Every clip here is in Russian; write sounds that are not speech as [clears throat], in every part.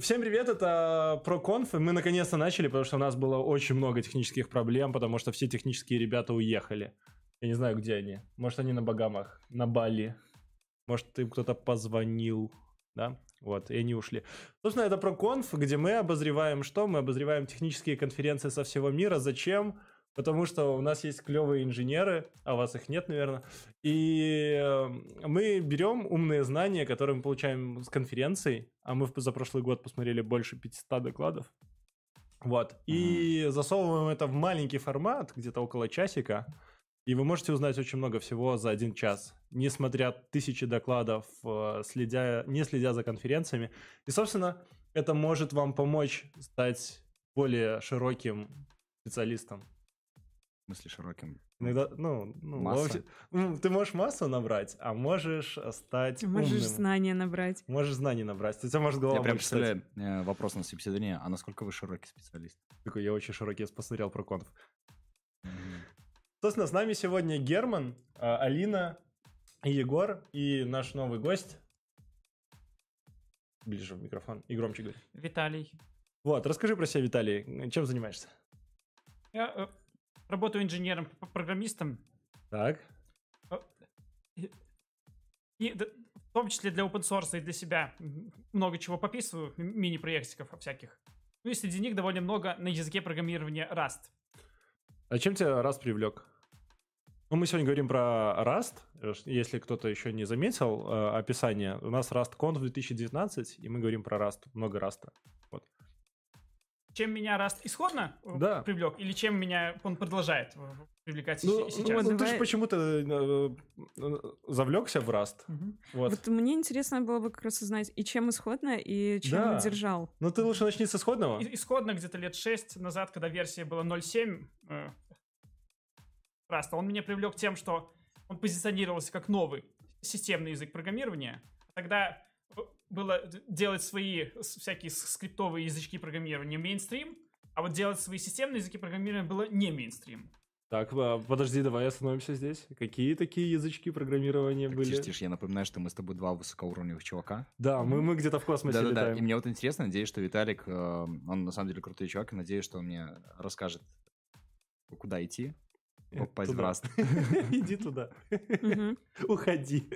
Всем привет, это ProConf, и мы наконец-то начали, потому что у нас было очень много технических проблем, потому что все технические ребята уехали. Я не знаю, где они. Может, они на Багамах, на Бали. Может, им кто-то позвонил, да? Вот, и они ушли. Собственно, это ProConf, где мы обозреваем что? Мы обозреваем технические конференции со всего мира. Зачем? Потому что у нас есть клевые инженеры, а у вас их нет, наверное. И э, мы берем умные знания, которые мы получаем с конференций, а мы за прошлый год посмотрели больше 500 докладов. Вот. И mm-hmm. засовываем это в маленький формат, где-то около часика. И вы можете узнать очень много всего за один час, несмотря тысячи докладов, э, следя, не следя за конференциями. И, собственно, это может вам помочь стать более широким специалистом. В смысле широким? Иногда, ну, ну, Масса? Ну, ты можешь массу набрать, а можешь стать Ты можешь умным. знания набрать. Можешь знания набрать. У тебя может голова Я прям представляю э, вопрос на собеседование, а насколько вы широкий специалист? Такой, я очень широкий, я посмотрел про конф. Mm-hmm. Собственно, с нами сегодня Герман, а, Алина, Егор и наш новый гость. Ближе в микрофон и громче говори. Виталий. Вот, расскажи про себя, Виталий. Чем занимаешься? Я э, Работаю инженером-программистом. Так. И в том числе для open source и для себя много чего пописываю, мини-проектиков всяких. Ну и среди них довольно много на языке программирования Rust. А чем тебя Rust привлек? Ну, мы сегодня говорим про Rust. Если кто-то еще не заметил э, описание, у нас RustConf 2019, и мы говорим про Rust, много Rust. Чем меня Rust исходно э, да. привлек, или чем меня он продолжает привлекать ну, сейчас? Ну, ну ты же почему-то э, э, завлекся в Rust. Угу. Вот. вот мне интересно было бы как раз узнать, и чем исходно, и чем да. держал. Ну ты лучше начни с исходного. Исходно где-то лет 6 назад, когда версия была 0.7 э, Rust а, он меня привлек тем, что он позиционировался как новый системный язык программирования. Тогда было делать свои всякие скриптовые язычки программирования мейнстрим, а вот делать свои системные языки программирования было не мейнстрим. Так, а, подожди, давай остановимся здесь. Какие такие язычки программирования так, были? Тише, тише, я напоминаю, что мы с тобой два высокоуровневых чувака. Да, мы, мы где-то в космосе да, летаем. Да, да, и мне вот интересно, надеюсь, что Виталик, э, он на самом деле крутой чувак, и надеюсь, что он мне расскажет, куда идти, попасть в Раст. [laughs] Иди туда. Уходи.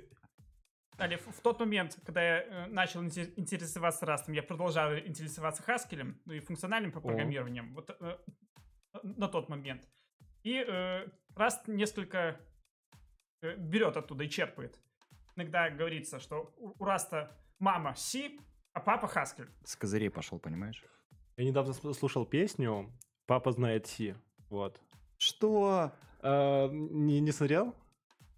Далее, в, тот момент, когда я э, начал интересоваться Rust ом, я продолжал интересоваться Haskell ем, ну и функциональным программированием, вот э, на тот момент. И э, Rust несколько э, берет оттуда и черпает. Иногда говорится, что у, у Раста мама C, а папа Haskell. С козырей пошел, понимаешь? Я недавно слушал песню «Папа знает Си». Вот. Что? А, не, не смотрел?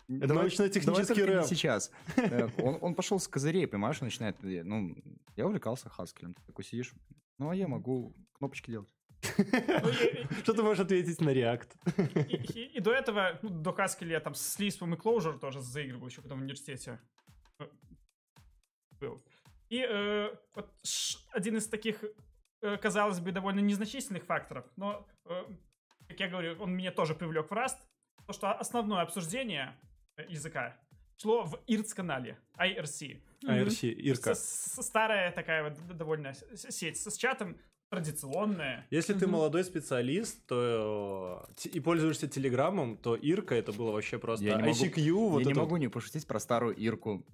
Это научно-технический рэп. [laughs] сейчас. Э, он, он пошел с козырей, понимаешь, начинает... Ну, я увлекался Хаскелем. Ты такой сидишь, ну, а я могу кнопочки делать. [laughs] Что ты можешь ответить на React? И, до этого, ну, до Haskell я там с Lisp и Clojure тоже заигрывал еще, когда в университете был. И э, вот один из таких, э, казалось бы, довольно незначительных факторов, но, э, как я говорю, он меня тоже привлек в Rust, то, что основное обсуждение языка шло в IRC-канале, IRC. IRC, Ирка. Старая такая вот довольно сеть с чатом, традиционная. Если ты молодой специалист, то и пользуешься Телеграмом, то Ирка это было вообще просто я не ICQ. Могу, вот я это... не могу не пошутить про старую Ирку.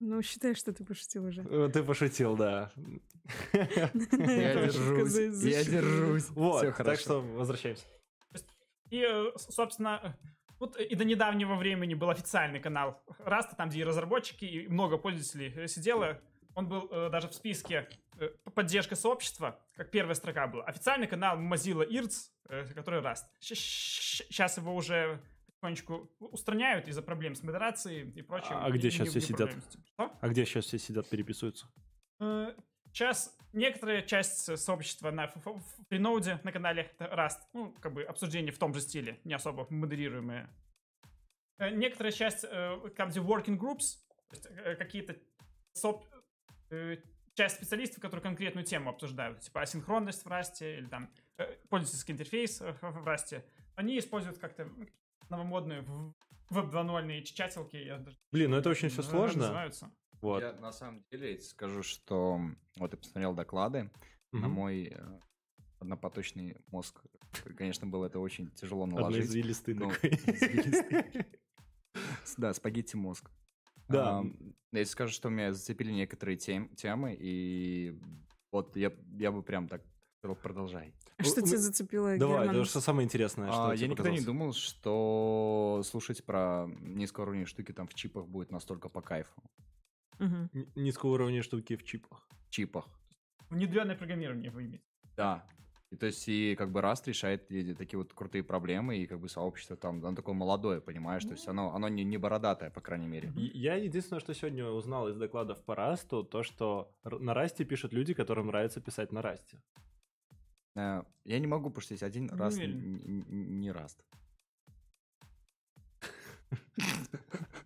Ну, считай, что ты пошутил уже. Э, ты пошутил, да. [laughs] Я держусь. Я держусь. Вот, так что возвращаемся. И, э, собственно, вот и до недавнего времени был официальный канал Раста, там, где и разработчики, и много пользователей э, сидело. Он был э, даже в списке э, поддержка сообщества, как первая строка была. Официальный канал Mozilla IRC, э, который Rust. Сейчас его уже потихонечку устраняют из-за проблем с модерацией и прочим. А, где сейчас все сидят? А где сейчас все сидят, переписываются? Э, Сейчас некоторая часть сообщества на Фриноуде на канале Rust, ну, как бы обсуждение в том же стиле, не особо модерируемые. Э, некоторая часть, э, как бы working groups, э, какие-то соп... часть специалистов, которые конкретную тему обсуждают, типа асинхронность в Rust или там пользовательский интерфейс в Rust, они используют как-то новомодные веб 2.0 чатилки. Блин, ну это очень все сложно. Называются. Вот. Я на самом деле скажу, что вот я посмотрел доклады, на Мгм. мой э, однопоточный мозг, конечно, было это очень тяжело наложить. Одноизвилистый Ну, такой. Да, спагетти мозг. Да. Я скажу, что меня зацепили некоторые тем- темы, и вот я, я бы прям так продолжай. А Что тебя зацепило, Давай, это что самое интересное, что А, я никогда не думал, что слушать про низкоуровневые штуки там в чипах будет настолько по кайфу. Н- Низкого уровня штуки в чипах. В чипах. Внедренное программирование вы имеете. Да. И то есть, и как бы Rust решает эти такие вот крутые проблемы, и как бы сообщество там, оно такое молодое, понимаешь, то есть оно, оно не, не бородатое, по крайней мере. Я единственное, что сегодня узнал из докладов по Расту, то, что на Расте пишут люди, которым нравится писать на Расте. Э, Я не могу, потому что есть один раз уверен. н- н- не Rust. [laughs]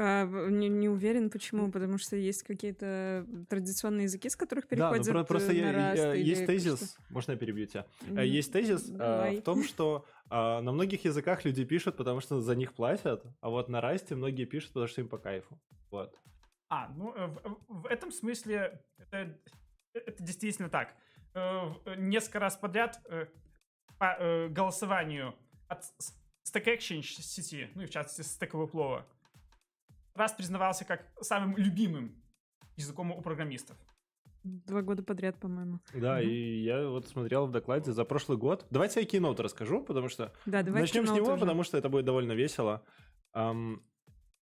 А в- не, не уверен, почему? Потому что есть какие-то традиционные языки, с которых Да, ну переходят про- просто э, я- на я- или есть что? тезис, можно я перебью тебя? Э, М, Есть тезис э, давай. в том, что э, на многих языках люди пишут, потому что за них платят, а вот на Расте многие пишут, потому что им по кайфу. Вот. А, ну, э, в, в этом смысле это, это действительно так. Э, э, Несколько раз подряд э, по э, голосованию от Stack Exchange сети, ну и в частности Stack Overflow, раз признавался как самым любимым языком у программистов. Два года подряд, по-моему. Да, Мгм. и я вот смотрел в докладе за прошлый год. Давайте я Keynote расскажу, потому что Да, Начнем с него, уже. потому что это будет довольно весело. Ам,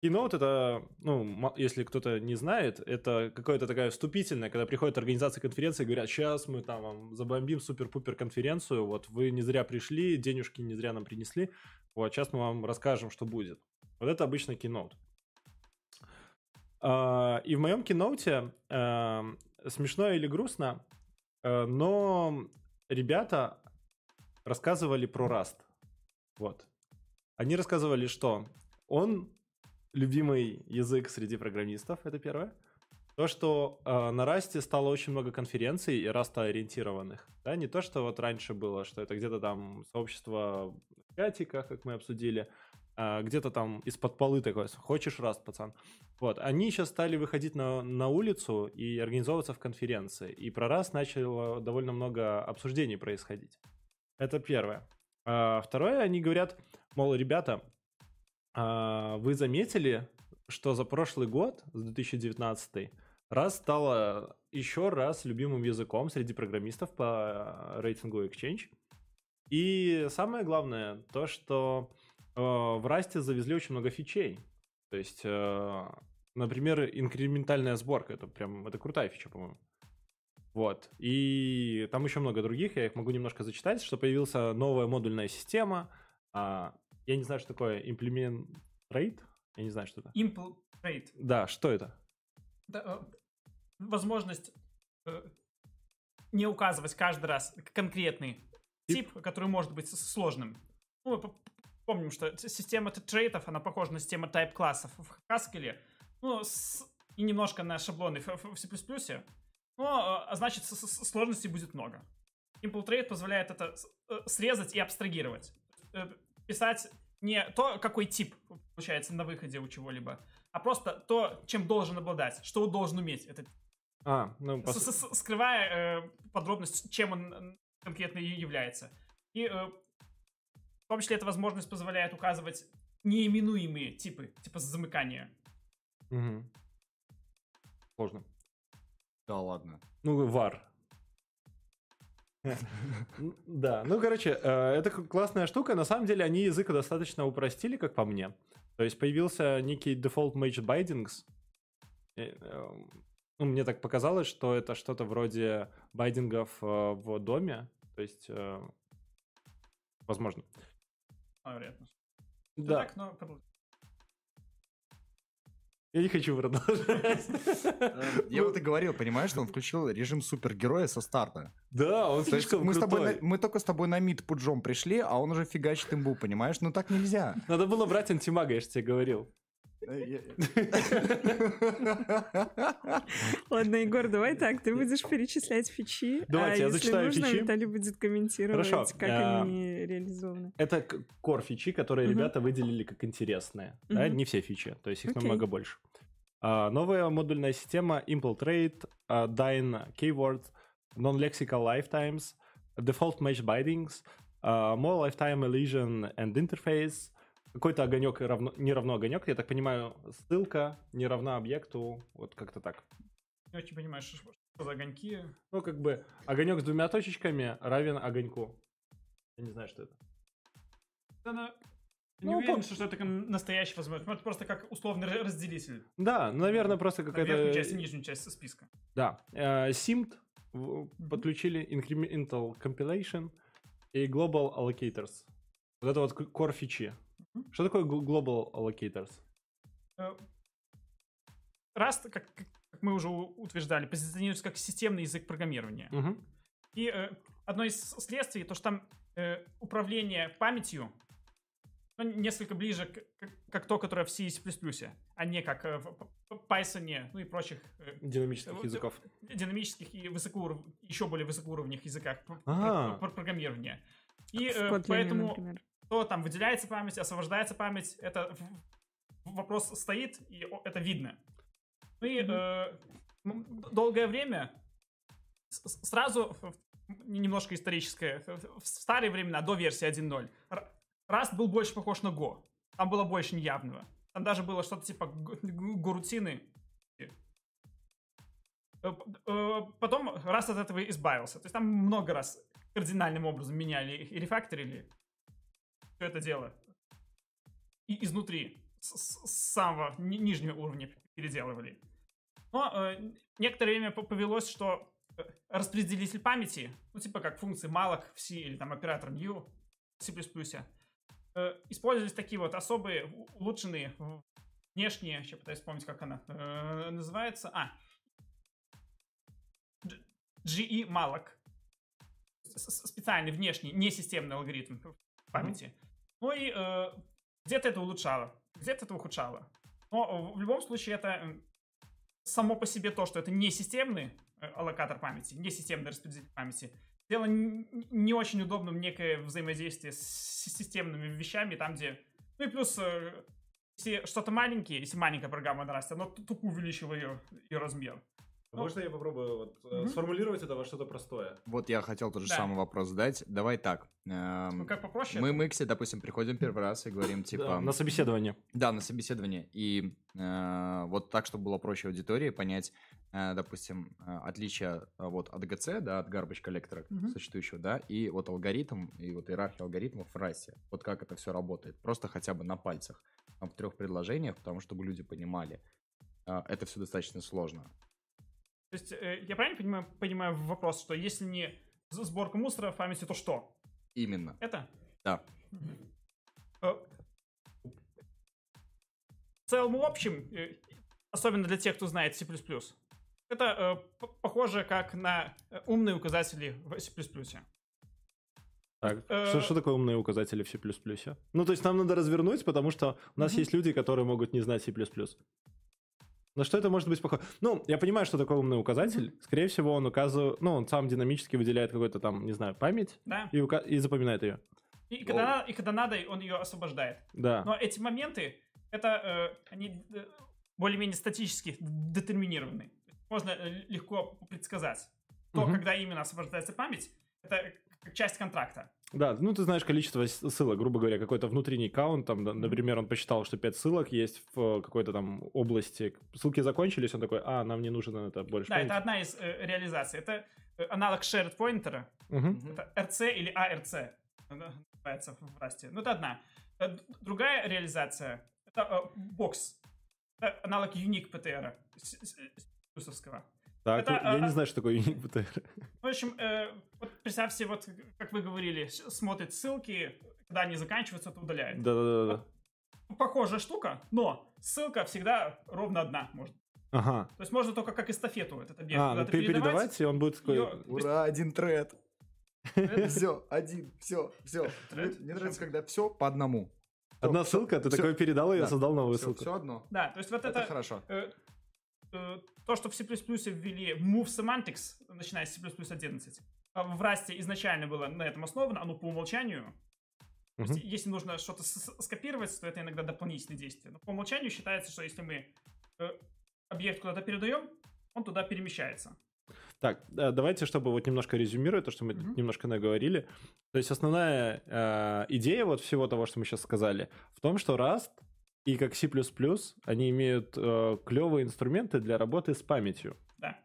Keynote это, ну, если кто-то не знает, это какая-то такая вступительная, когда приходят организации конференции и говорят, сейчас мы там вам забомбим супер-пупер конференцию, вот вы не зря пришли, денежки не зря нам принесли, вот сейчас мы вам расскажем, что будет. Вот это обычно Keynote. А, И в моем киноуте эм, смешно или грустно, э, но ребята рассказывали про Rust. Вот. Они рассказывали, что он любимый язык среди программистов, это первое. То, что э, на Расте стало очень много конференций и раста-ориентированных. Да, не то, что вот раньше было, что это где-то там сообщество в чатиках, как мы обсудили, где-то там из-под полы такое, хочешь Раст, пацан. Вот, они сейчас стали выходить на, на улицу и организовываться в конференции. И про Раст начало довольно много обсуждений происходить. Это первое. А второе, они говорят, мол, ребята, а, вы заметили, что за прошлый год, с 2019, раз стало еще раз любимым языком среди программистов по рейтингу Exchange. И самое главное, то, что в Расте завезли очень много фичей. То есть, э, например, инкрементальная сборка, это прям, это крутая фича, по-моему. Вот. И там еще много других, я их могу немножко зачитать, что появилась новая модульная система. А, я не знаю, что такое implement rate. Я не знаю, что это. Impl-Trade. Да, что это? Да, э, возможность э, не указывать каждый раз конкретный Тип. тип, который может быть сложным. Ну, помним, что система т- трейтов, она похожа на систему type классов в Haskell, ну, с- и немножко на шаблоны в, в- C++. Но, э, значит, с- с- сложностей будет много. Impl Trade позволяет это э, срезать и абстрагировать. Э, Писать не то, какой тип получается на выходе у чего-либо, а просто то, чем должен обладать, что он должен уметь. Это А, ну, по с- су- с- скрывая э, подробность, чем он конкретно является. И э, в том числе эта возможность позволяет указывать неименуемые типы, типа замыкания. Мгм. Сложно. Да ладно. Ну, var. М, Да, ну, короче, э, это классная штука. На самом деле, они язык достаточно упростили, как по мне. То есть появился некий default match bindings. Эм, Ну, мне так показалось, что это что-то вроде байдингов э, в доме. То есть, э, возможно. А, вероятно. Да, Так, но я не хочу продолжать. Я вот и говорил, понимаешь, что он включил режим супергероя со старта. Да, он слишком мы, с тобой крутой. на- мы только с тобой на мид пуджом пришли, а он уже фигачит имбу, понимаешь? Ну так нельзя. Надо было брать антимага, я же тебе говорил. [laughs] Ладно, Егор, давай так, ты будешь перечислять фичи, Давайте, а я если зачитаю нужно, фичи. Виталий будет комментировать, Хорошо, как а, они реализованы. Это кор фичи, которые ребята выделили как интересные. Да? Не все фичи, то есть их Окей. намного больше. А, новая модульная система Impl Trade, а, Dyn Keyword, Non-Lexical Lifetimes, Default Match Bindings, а, More Lifetime Elision and Interface, какой-то огонек равно, не равно огонек, я так понимаю, ссылка не равна объекту, вот как-то так. Не очень понимаешь, что, что за огоньки. Ну, как бы огонек с двумя точечками равен огоньку. Я не знаю, что это. Она... Не Ну, уверен, пом- что это такая настоящая возможность. Это просто как условный ра- разделитель. Да, ну, наверное, просто на верхнюю какая-то... часть и нижнюю часть списка. Да. Э, SIMD в- подключили Incremental Compilation и Global Allocators. Вот это вот core фичи. Что такое Global Allocators? Э, Rust, как, как- как мы уже утверждали, позиционируется как системный язык программирования. Мгм. И э, одно из следствий, то, что там э, управление памятью ну, несколько ближе к, к- как то, которое в C а не как э, в Python, ну и прочих э, Динамических языков. динамических и высокоуров... еще более высокоуровневых языках А. пр- пр- программирования. И э, поэтому например. То там выделяется память, освобождается память, это вопрос стоит, и это видно. Ну и э, долгое время сразу немножко историческое. В старые времена, до версии 1.0, Р- Rust был больше похож на Go. Там было больше неявного. Там даже было что-то типа г- г- горутины. Э, э, Потом Rust от этого избавился. То есть там много раз кардинальным образом меняли и рефакторили все это дело. И изнутри, с, с- самого ни- нижнего уровня переделывали. Но э, некоторое время по- повелось, что э, распределитель памяти, ну типа как функции malloc в C или там оператор new в C++, э, использовались такие вот особые улучшенные внешние, сейчас пытаюсь вспомнить, как она э, называется, а, GE malloc. Специальный внешний, несистемный алгоритм в памяти. Ну и э, где-то это улучшало, где-то это ухудшало. Но э, в любом случае это само по себе то, что это не системный э, аллокатор памяти, не системный распределитель памяти, дело не очень удобным некое взаимодействие с системными вещами, там где... Ну и плюс, э, если что-то маленькое, если маленькая программа оно т- тупо увеличивает ее, ее размер. Ну, Можно я попробую вот, Мгм. сформулировать это во что-то простое? Вот я хотел тот же Да. самый вопрос задать. Давай так. эм, Ну как попроще? Мы, мы к себе, допустим, приходим первый раз и говорим, типа... Да, на собеседование. Да, на собеседование. И э, вот так, чтобы было проще аудитории понять, э, допустим, отличие вот от ГЦ, да, от garbage коллектора существующего, да, и вот алгоритм, и вот иерархия алгоритмов в расе. Вот как это все работает. Просто хотя бы на пальцах, там, в трех предложениях, потому чтобы люди понимали. Э, это все достаточно сложно. То есть э, я правильно понимаю, понимаю вопрос, что если не сборка мусора в памяти, то что? Именно. Это? Да. Э, В целом, в общем, э, особенно для тех, кто знает C++, это э, похоже как на умные указатели в C++. Так, Э, что, что такое умные указатели в C++? Ну, то есть нам надо развернуть, потому что у нас Мгм. есть люди, которые могут не знать C++. На что это может быть похоже? Ну, я понимаю, что такое умный указатель. Скорее всего, он указывает... Ну, он сам динамически выделяет какой-то там, не знаю, память Да? и, ука- и запоминает ее. И, когда, надо, и когда надо, он ее освобождает. Да. Но эти моменты, это э, они э, более-менее статически детерминированы. Можно э, легко предсказать. То, Мгм. когда именно освобождается память, это часть контракта. Да, ну ты знаешь количество ссылок, грубо говоря, какой-то внутренний аккаунт, там, например, он посчитал, что 5 ссылок есть в э, какой-то там области, ссылки закончились, он такой, а, нам не нужно это больше Да, памяти». это одна из э, реализаций. Это э, аналог shared pointer. Мгм. Это RC или ARC она называется в расте. Ну, это одна. Э, Другая реализация — это э, бокс. Это аналог unique PTR плюсовского. Так, это, я а, не а- знаю, что такое Unique BTR. В общем, э, вот представьте, вот как вы говорили, смотрит ссылки, когда они заканчиваются, то удаляет. Да-да-да. Похожая штука, но ссылка всегда ровно одна может. Ага. То есть можно только как эстафету этот объект А, ну пе- передавать, и он будет такой... её- Ура, один тред. Все, один, все, все. Мне нравится, когда все по одному. Одна ссылка, ты всё. такой передал, и я Да. создал новую Все, ссылку. одно. Да, то есть вот Это это... хорошо. Э, э, то, что в C++ ввели Move Semantics, начиная с C++ 11, а в Rust изначально было на этом основано, оно по умолчанию. То есть, если нужно что-то скопировать, то это иногда дополнительные действия. Но по умолчанию считается, что если мы э, объект куда-то передаем, он туда перемещается. Так, да, давайте, чтобы вот немножко резюмировать то, что мы Мгм. немножко наговорили. То есть основная э, идея вот всего того, что мы сейчас сказали, в том, что Rust и как C++, они имеют э, клевые инструменты для работы с памятью. Да.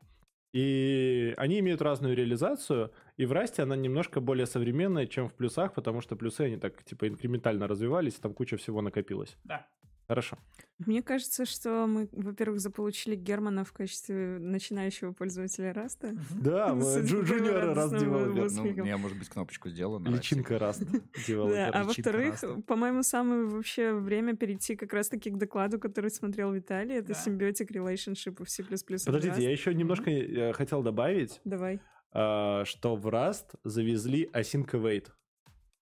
И они имеют разную реализацию, и в Расте она немножко более современная, чем в плюсах, потому что плюсы, они так, типа, инкрементально развивались, там куча всего накопилось. Да. Хорошо. Мне кажется, что мы, во-первых, заполучили Германа в качестве начинающего пользователя Rust а. Да, junior Rust developer. Ну, я, может быть, кнопочку сделаю. Личинка Rust [laughs] developer, Да, а во-вторых, по-моему, самое вообще время перейти как раз-таки к докладу, который смотрел Виталий. Это symbiotic relationship в C++ Подождите, я еще немножко э, хотел добавить, Давай. а, что в Rust завезли async await.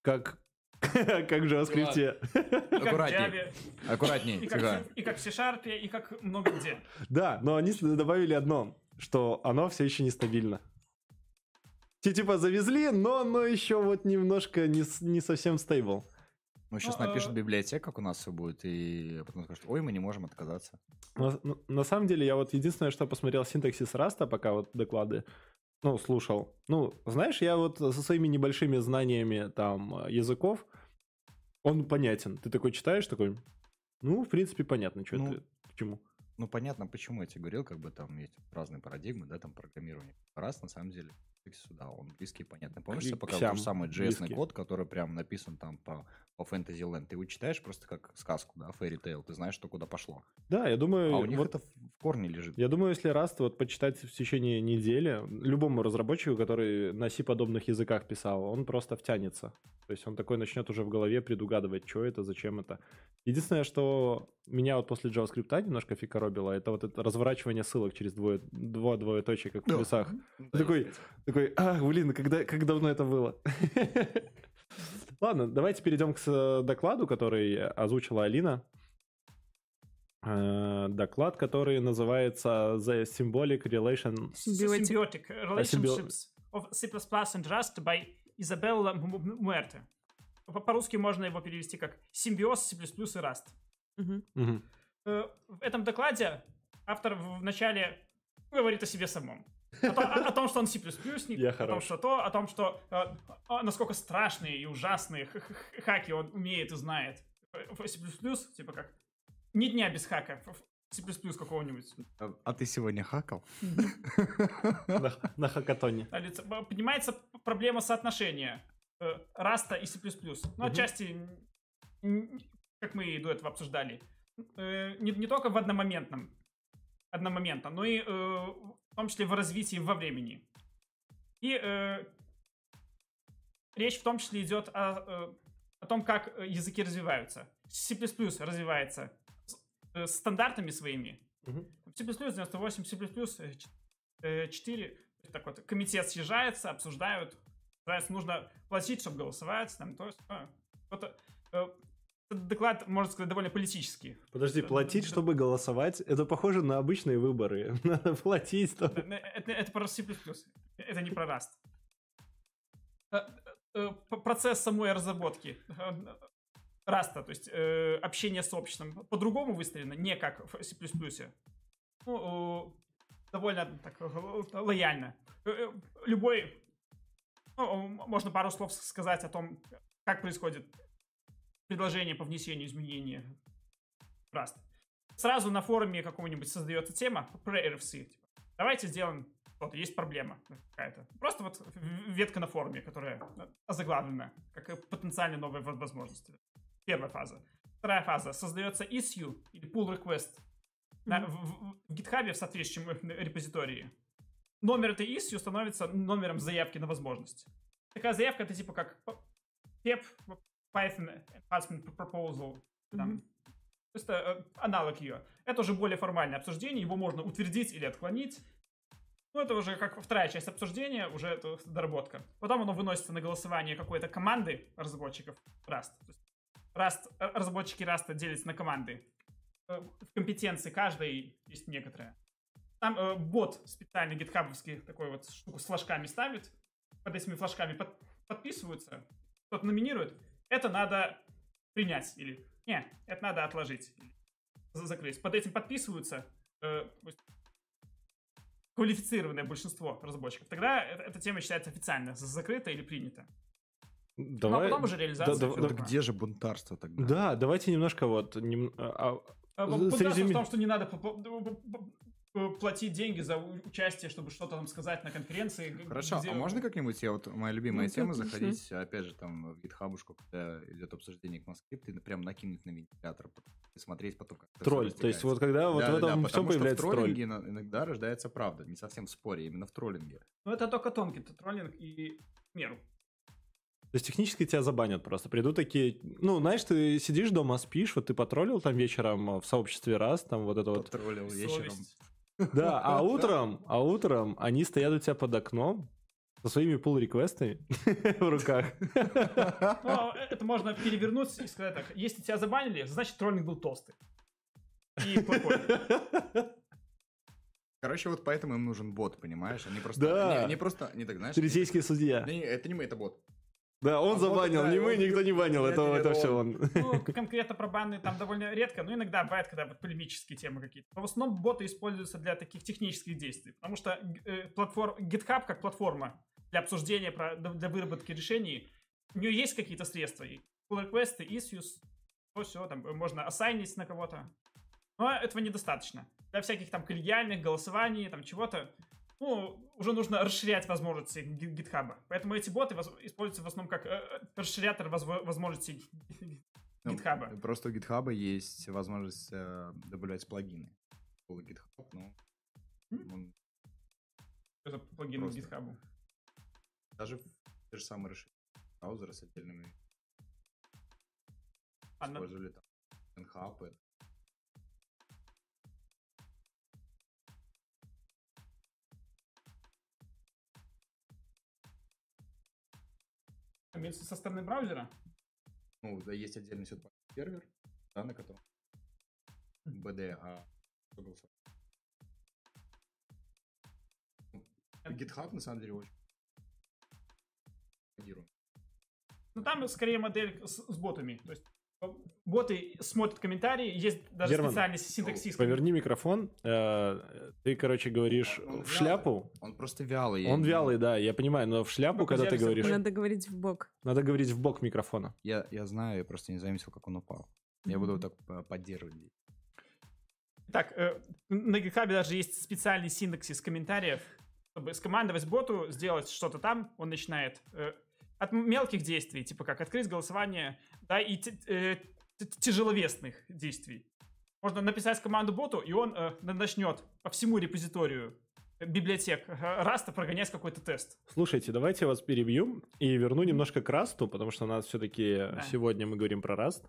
Как [laughs] как в JavaScript. И [laughs] как в Аккуратней. Java, Аккуратней, и как, в- и как в C-Sharp, и как много где. Да, но они добавили одно, что оно все еще нестабильно. Те типа завезли, но оно еще вот немножко не, совсем стейбл. Ну, сейчас Ну, э, напишут библиотека, как у нас все будет, и потом скажут, ой, мы не можем отказаться. На, на- на самом деле, я вот единственное, что посмотрел синтаксис Раста, пока вот доклады, ну, слушал. Ну, знаешь, я вот со своими небольшими знаниями там э, языков, он понятен. Ты такой читаешь, такой, ну, в принципе, понятно, что Ну, это, к чему. Ну, понятно, почему я тебе говорил, как бы там есть разные парадигмы, да, там программирование. Раз, на самом деле, сюда, он близкий понятный. Помнишь, я сям тот самый JS код, который прям написан там по, по Fantasyland? Ты его читаешь просто как сказку, да, Fairy Tail, ты знаешь, что куда пошло. Да, я думаю, А у них вот это в корне лежит. Я думаю, если Rust вот почитать в течение недели, любому разработчику, который на C-подобных языках писал, он просто втянется. То есть он такой начнет уже в голове предугадывать, что это, зачем это. Единственное, что меня вот после JavaScript немножко фикоробило, это вот это разворачивание ссылок через двое, два двоеточия, как в плюсах. Да, такой- кстати. Такой, ах, блин, когда, как давно это было? [laughs] Ладно, давайте перейдем к с- докладу, который озвучила Алина. Э, Доклад, который называется The Symbolic Relation... Symbiotic. Relationships of C++ and Rust by Изабелла М- Муэрте. По- По-русски можно его перевести как симбиоз C++ и Rust. Э, В этом докладе автор в начале говорит о себе самом. О, то- о- о том, что он C++, Я о том, что то, о том, что э, насколько страшные и ужасные х- х- хаки он умеет и знает. В C++, типа как ни дня без хака в C++ какого-нибудь. А, а ты сегодня хакал? На, на хакатоне. А, лицо- б- Поднимается п- проблема соотношения э, Раста и C++. Ну, отчасти, как мы и до этого обсуждали, э, не, не только в одномоментном, одномоментном, но и э, в том числе в развитии во времени. И э, речь в том числе идет о, э, о том, как э, языки развиваются. C++ развивается с э, стандартами своими, Мгм. C++, 98, C++, э, ч- э, 4. Так вот, комитет съезжается, обсуждают. Нужно платить, чтобы голосовать. Там, то есть, этот доклад, можно сказать, довольно политический. Подожди, платить, чтобы голосовать, это похоже на обычные выборы. [laughs] Надо платить. чтобы- Э, Это, это про C++. Это не про Rust. Э, э, Процесс самой разработки э, Раста, то есть э, общение с обществом, по-другому выстроено, не как в C++. Ну, э, довольно так, э, лояльно. Э, э, Любой... ну, э, можно пару слов сказать о том, как происходит предложение по внесению изменений в Rust. Сразу на форуме каком-нибудь создается тема про RFC. Типа, Давайте сделаем что-то, есть проблема какая-то. Просто вот ветка на форуме, которая озаглавлена, как и потенциально новые воз- возможности. Первая фаза. Вторая фаза. Создается issue или pull request на- в, в- в GitHub в соответствующем э, репозитории. Номер этой issue становится номером заявки на возможность. Такая заявка это типа как PEP, Python Enhancement Proposal. Там, Мгм. Просто э, аналог ее. Это уже более формальное обсуждение, его можно утвердить или отклонить. Ну, это уже как вторая часть обсуждения, уже это доработка. Потом оно выносится на голосование какой-то команды разработчиков Rust. Rust, э, разработчики Rust делятся на команды. Э, В компетенции каждой есть некоторые. Там э, бот специальный гитхабовский такой вот штуку с флажками ставит. Под этими флажками под- подписываются. Кто-то номинирует. Это надо принять или не, это надо отложить. за- Закрыть. Под этим подписываются. э, квалифицированное большинство разработчиков, тогда эта тема считается официально за- закрыта или принята. Ну, а Давай... потом уже реализация. да- да- Да где же бунтарство тогда? Да, давайте немножко вот... нем- а- А, Путаться среди в том, что не надо платить деньги за участие, чтобы что-то там сказать на конференции. Хорошо, где- а можно как-нибудь, я вот, моя любимая Ну, тема, отлично. заходить, опять же, там, в гитхабушку, когда идет обсуждение ECMAScript, и прям накинуть на вентилятор, и смотреть потом, как Тролль. То есть вот когда вот в Да-да-да, этом всем потому что появляется в тролль. троллинге ино- иногда рождается правда, не совсем в споре, именно в троллинге. Ну, это только тонкий это троллинг и в меру. То есть технически тебя забанят просто. Придут такие... Ну, знаешь, ты сидишь дома, спишь, вот ты потроллил там вечером э, в сообществе раз, там вот это вот... Потроллил вечером. Совесть. Да, а утром, а утром они стоят у тебя под окном со своими pull-реквестами [laughs] в руках. Ну, это можно перевернуть и сказать так. Если тебя забанили, значит троллинг был толстый. И плохой. Короче, вот поэтому им нужен бот, понимаешь? Они просто... Да. Они, они просто... Не так, знаешь... Полицейский судья. Не, это не мы, это бот. Да, он А вот, забанил, да, не мы, он- никто не банил, это это это все он. он. Ну, конкретно про баны там довольно редко, но иногда бывает, когда вот полемические темы какие-то. Но в основном боты используются для таких технических действий. Потому что э, платформ, GitHub как платформа для обсуждения, про- для выработки решений, у нее есть какие-то средства. И pull requests, issues, то все, там э, можно ассайнить на кого-то. Но этого недостаточно. Для всяких там коллегиальных голосований, там чего-то, ну, уже нужно расширять возможности ги- GitHub. Поэтому эти боты используются в основном как э, э, расширятор возможностей [laughs] Ну, GitHub. Просто у GitHub есть возможность э, добавлять плагины. Был GitHub, но М? он Это плагин Просто. GitHub. даже те же самые расширения браузера с отдельными А, на- использовали там NHub, имеется со стороны браузера. Ну, да, есть отдельный сервер, да, на котором BD, а. Ну, GitHub, на самом деле, очень. Ну, там скорее модель с, с ботами. То есть боты смотрят комментарии, есть даже Герман, специальный синтаксис. Поверни микрофон. э, Ты, короче, говоришь Он в шляпу. Он просто вялый. я Он не- вялый, да, я понимаю, но в шляпу, Ну, когда ты говоришь. Надо говорить в бок. надо говорить в бок микрофона. Я, я знаю, я просто не заметил, как он упал. Я буду вот так поддерживать. Так, э, на GitHub даже есть специальный синтаксис комментариев, чтобы скомандовать боту, сделать что-то там, он начинает э, от мелких действий, типа как открыть голосование, да, и т- э, т- тяжеловесных действий. Можно написать команду боту, и он э, начнет по всему репозиторию э, библиотек Rust а прогонять какой-то тест. Слушайте, давайте я вас перебью и верну немножко к Расту, потому что у нас все-таки Да. сегодня мы говорим про Раст.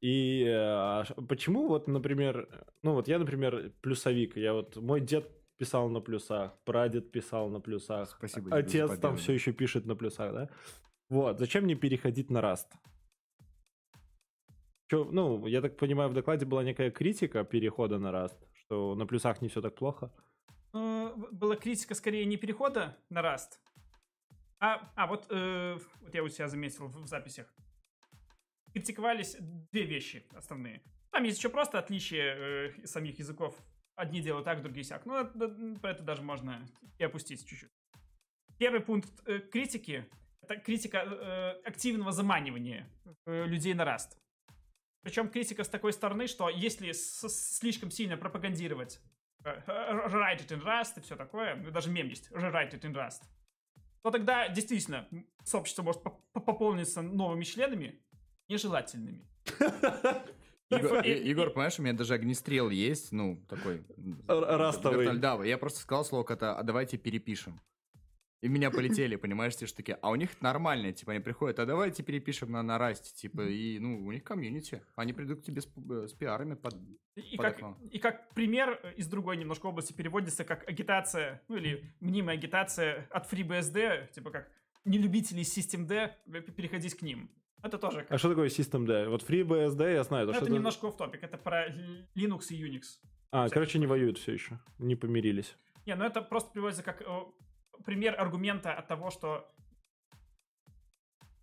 И э, а почему вот, например, ну вот я, например, плюсовик, я вот, мой дед писал на плюсах, прадед писал на плюсах, Спасибо, отец там все еще пишет на плюсах, да? Вот, зачем мне переходить на Раст? Чё, ну, я так понимаю, в докладе была некая критика перехода на Раст, что на плюсах не все так плохо. Э, была критика скорее не перехода на Раст, а, а вот, э, вот я у себя заметил в, в записях. Критиковались две вещи основные. Там есть еще просто отличие э, самих языков. Одни делают так, другие сяк. Ну, это, про это даже можно и опустить чуть-чуть. Первый пункт э, критики — это критика э, активного заманивания э, людей на Раст. Причем критика с такой стороны, что если слишком сильно пропагандировать э, write it in Rust и все такое, ну, даже мем есть, write it in Rust, то тогда действительно сообщество может поп- поп- пополниться новыми членами, нежелательными. Егор, понимаешь, у меня даже огнестрел есть, ну, такой... растовый. Да, я просто сказал слово кота, а давайте перепишем. И меня полетели, понимаешь, те штуки. А у них это нормально, типа, они приходят, а давайте перепишем на, на расте, типа, и, ну, у них комьюнити. Они придут к тебе с, п- с пиарами под... И под как, окном. и как пример э, из другой немножко области переводится как агитация, ну или мнимая агитация от FreeBSD, типа как нелюбителей Systemd, э, переходить к ним. Это тоже как... А что такое System D? Вот FreeBSD я знаю. Ну, то, это что немножко в топик, это про Linux и Unix. А, короче, не воюют все еще. Не помирились. Не, ну это просто приводится как э, пример аргумента от того, что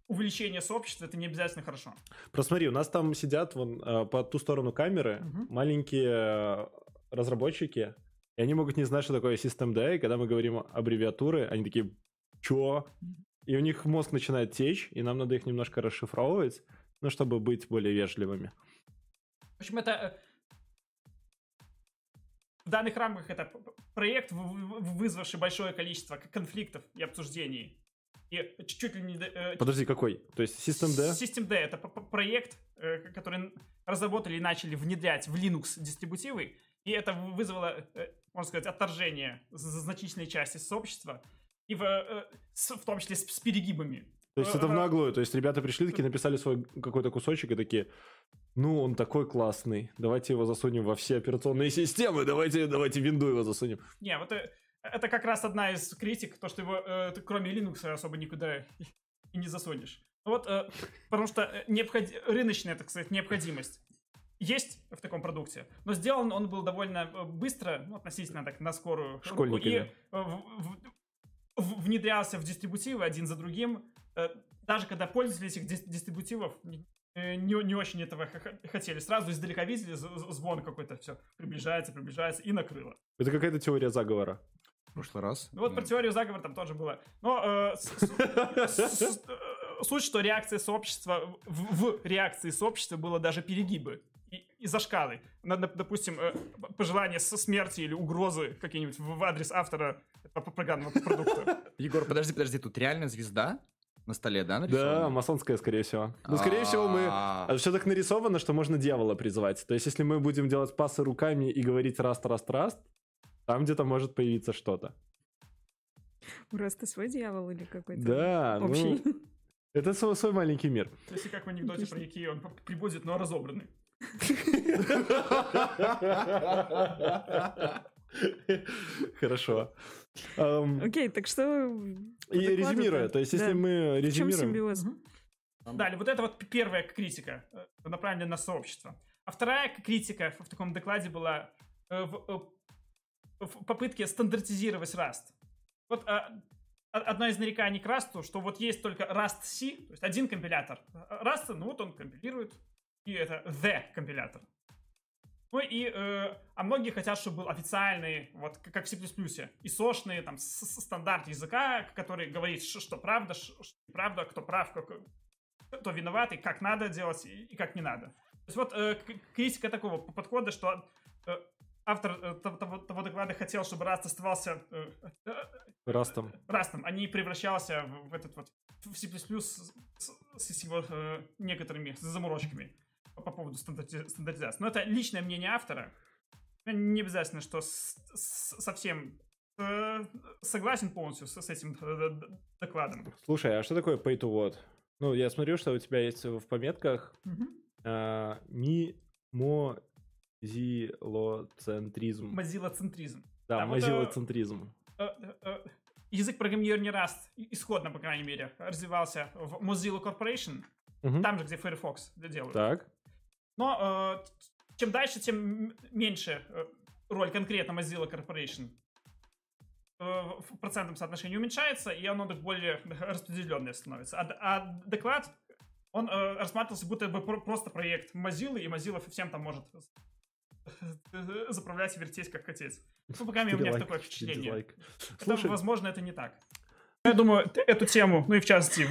увеличение сообщества это не обязательно хорошо. Просмотри, у нас там сидят вон э, по ту сторону камеры Мгм. маленькие э, разработчики, и они могут не знать, что такое Systemd, и когда мы говорим аббревиатуры, они такие, чё? И у них мозг начинает течь, и нам надо их немножко расшифровывать, ну, чтобы быть более вежливыми. В общем, это... В данных рамках это проект, вызвавший большое количество конфликтов и обсуждений. И чуть ли не... э, Подожди, какой? То есть? System D это п- п- проект, э, который разработали и начали внедрять в Linux дистрибутивы, и это вызвало, э, можно сказать, отторжение значительной части сообщества, и в, э, с- в том числе с, с перегибами. То есть это в наглую, то есть ребята пришли такие, написали свой какой-то кусочек и такие, ну, он такой классный, давайте его засунем во все операционные системы, давайте, давайте винду его засунем. Не, вот э, это как раз одна из критик, то, что его э, ты кроме Linux особо никуда и, не засунешь. Вот, э, потому что э, необход- рыночная, так сказать, необходимость есть в таком продукте, но сделан он был довольно э, быстро, ну, относительно так, на скорую. руку, Школьниками. И э, в- в- внедрялся в дистрибутивы один за другим, даже когда пользователи этих дис- дистрибутивов не, э, не, не очень этого хотели. Сразу издалека видели звон какой-то, все, приближается, приближается, и накрыло. Это какая-то теория заговора. В прошлый раз. Ну вот про теорию заговора там тоже было. Но э, э, суть, что реакция сообщества, в, реакции сообщества было даже перегибы и, зашкалы. Допустим, э, пожелания со смерти или угрозы какие-нибудь в, адрес автора этого программного продукта. Егор, подожди, подожди, тут реально звезда на столе, да, Да, нарисована? масонская, скорее всего. Ну, скорее всего, мы... А, Все так нарисовано, что можно дьявола призвать. То есть, если мы будем делать пасы руками и говорить раст, раст, раст, там где-то может появиться что-то. У Раста свой дьявол или какой-то Да, ну, [laughs] это свой, свой маленький мир. То есть, как в анекдоте про Икею, он п- прибудет, но разобранный. [laughs] [laughs] [laughs] Хорошо. Окей, так что... И резюмируя, то есть, если мы В чем резюмируем... симбиоз? Далее, вот это вот первая критика, э, направленная на сообщество. А вторая критика в таком докладе была э, в, э, в попытке стандартизировать Rust. Вот а, о- одно из нареканий к Rust, что вот есть только Rust-C, то есть один компилятор Rust, ну вот он компилирует, и это The компилятор. Ну и, э, а многие хотят, чтобы был официальный, вот как в C++, и сошный там с- с- стандарт языка, который говорит, что правда, что неправда, кто прав, как- кто виноват, и как надо делать, и и как не надо. То есть вот э, критика такого подхода, что э, автор э, того, того- доклада хотел, чтобы Rust оставался э, э, Растом. Rust'ом, а не превращался в, в этот вот в C++ с, с- с его э, некоторыми заморочками по, по поводу стандарти- стандартизации. Но это личное мнение автора. Не обязательно, что с- с- совсем э, согласен полностью с, с этим э, докладом. Слушай, а что такое pay to what? Ну, я смотрю, что у тебя есть в пометках а, мимозилоцентризм. Mozilla-центризм. Да, э, мозилоцентризм. Э, э, э, Язык программирования Rust, исходно, по крайней мере, развивался в Mozilla Corporation, Мгм. там же, где Firefox делают. Так. Но э, чем дальше, тем меньше э, роль конкретно Mozilla Corporation э, в процентном соотношении уменьшается, и оно так более [laughs] распределенное становится. А, а доклад, он э, рассматривался будто бы про- просто проект Mozilla, и Mozilla всем там может [laughs] заправлять и вертеть, как хотеть. Ну, по крайней мере, у меня такое впечатление. Слушай, возможно, это не так. Я думаю, эту тему, ну и в частности,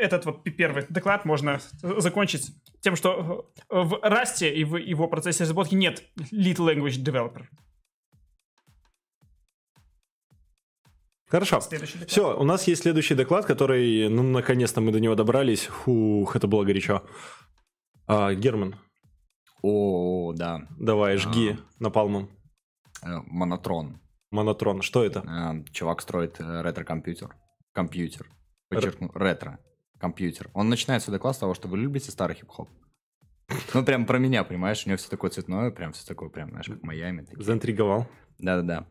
этот вот первый доклад можно закончить тем, что э, в Rust и в его процессе разработки нет lead language developer. Хорошо. Все, у нас есть следующий доклад, который, ну, наконец-то мы до него добрались. Фух, это было горячо. А, Герман, О, да. давай, жги напалмом. Э, Монотрон. Монотрон, что это? Э, Чувак строит ретро-компьютер. Компьютер. Подчеркну, ретро. Компьютер. Он начинает свой доклад с того, что вы любите старый хип-хоп. Ну, прям про меня, понимаешь? У него все такое цветное, прям все такое, прям, знаешь, как Майами. такие. Заинтриговал. Да-да-да.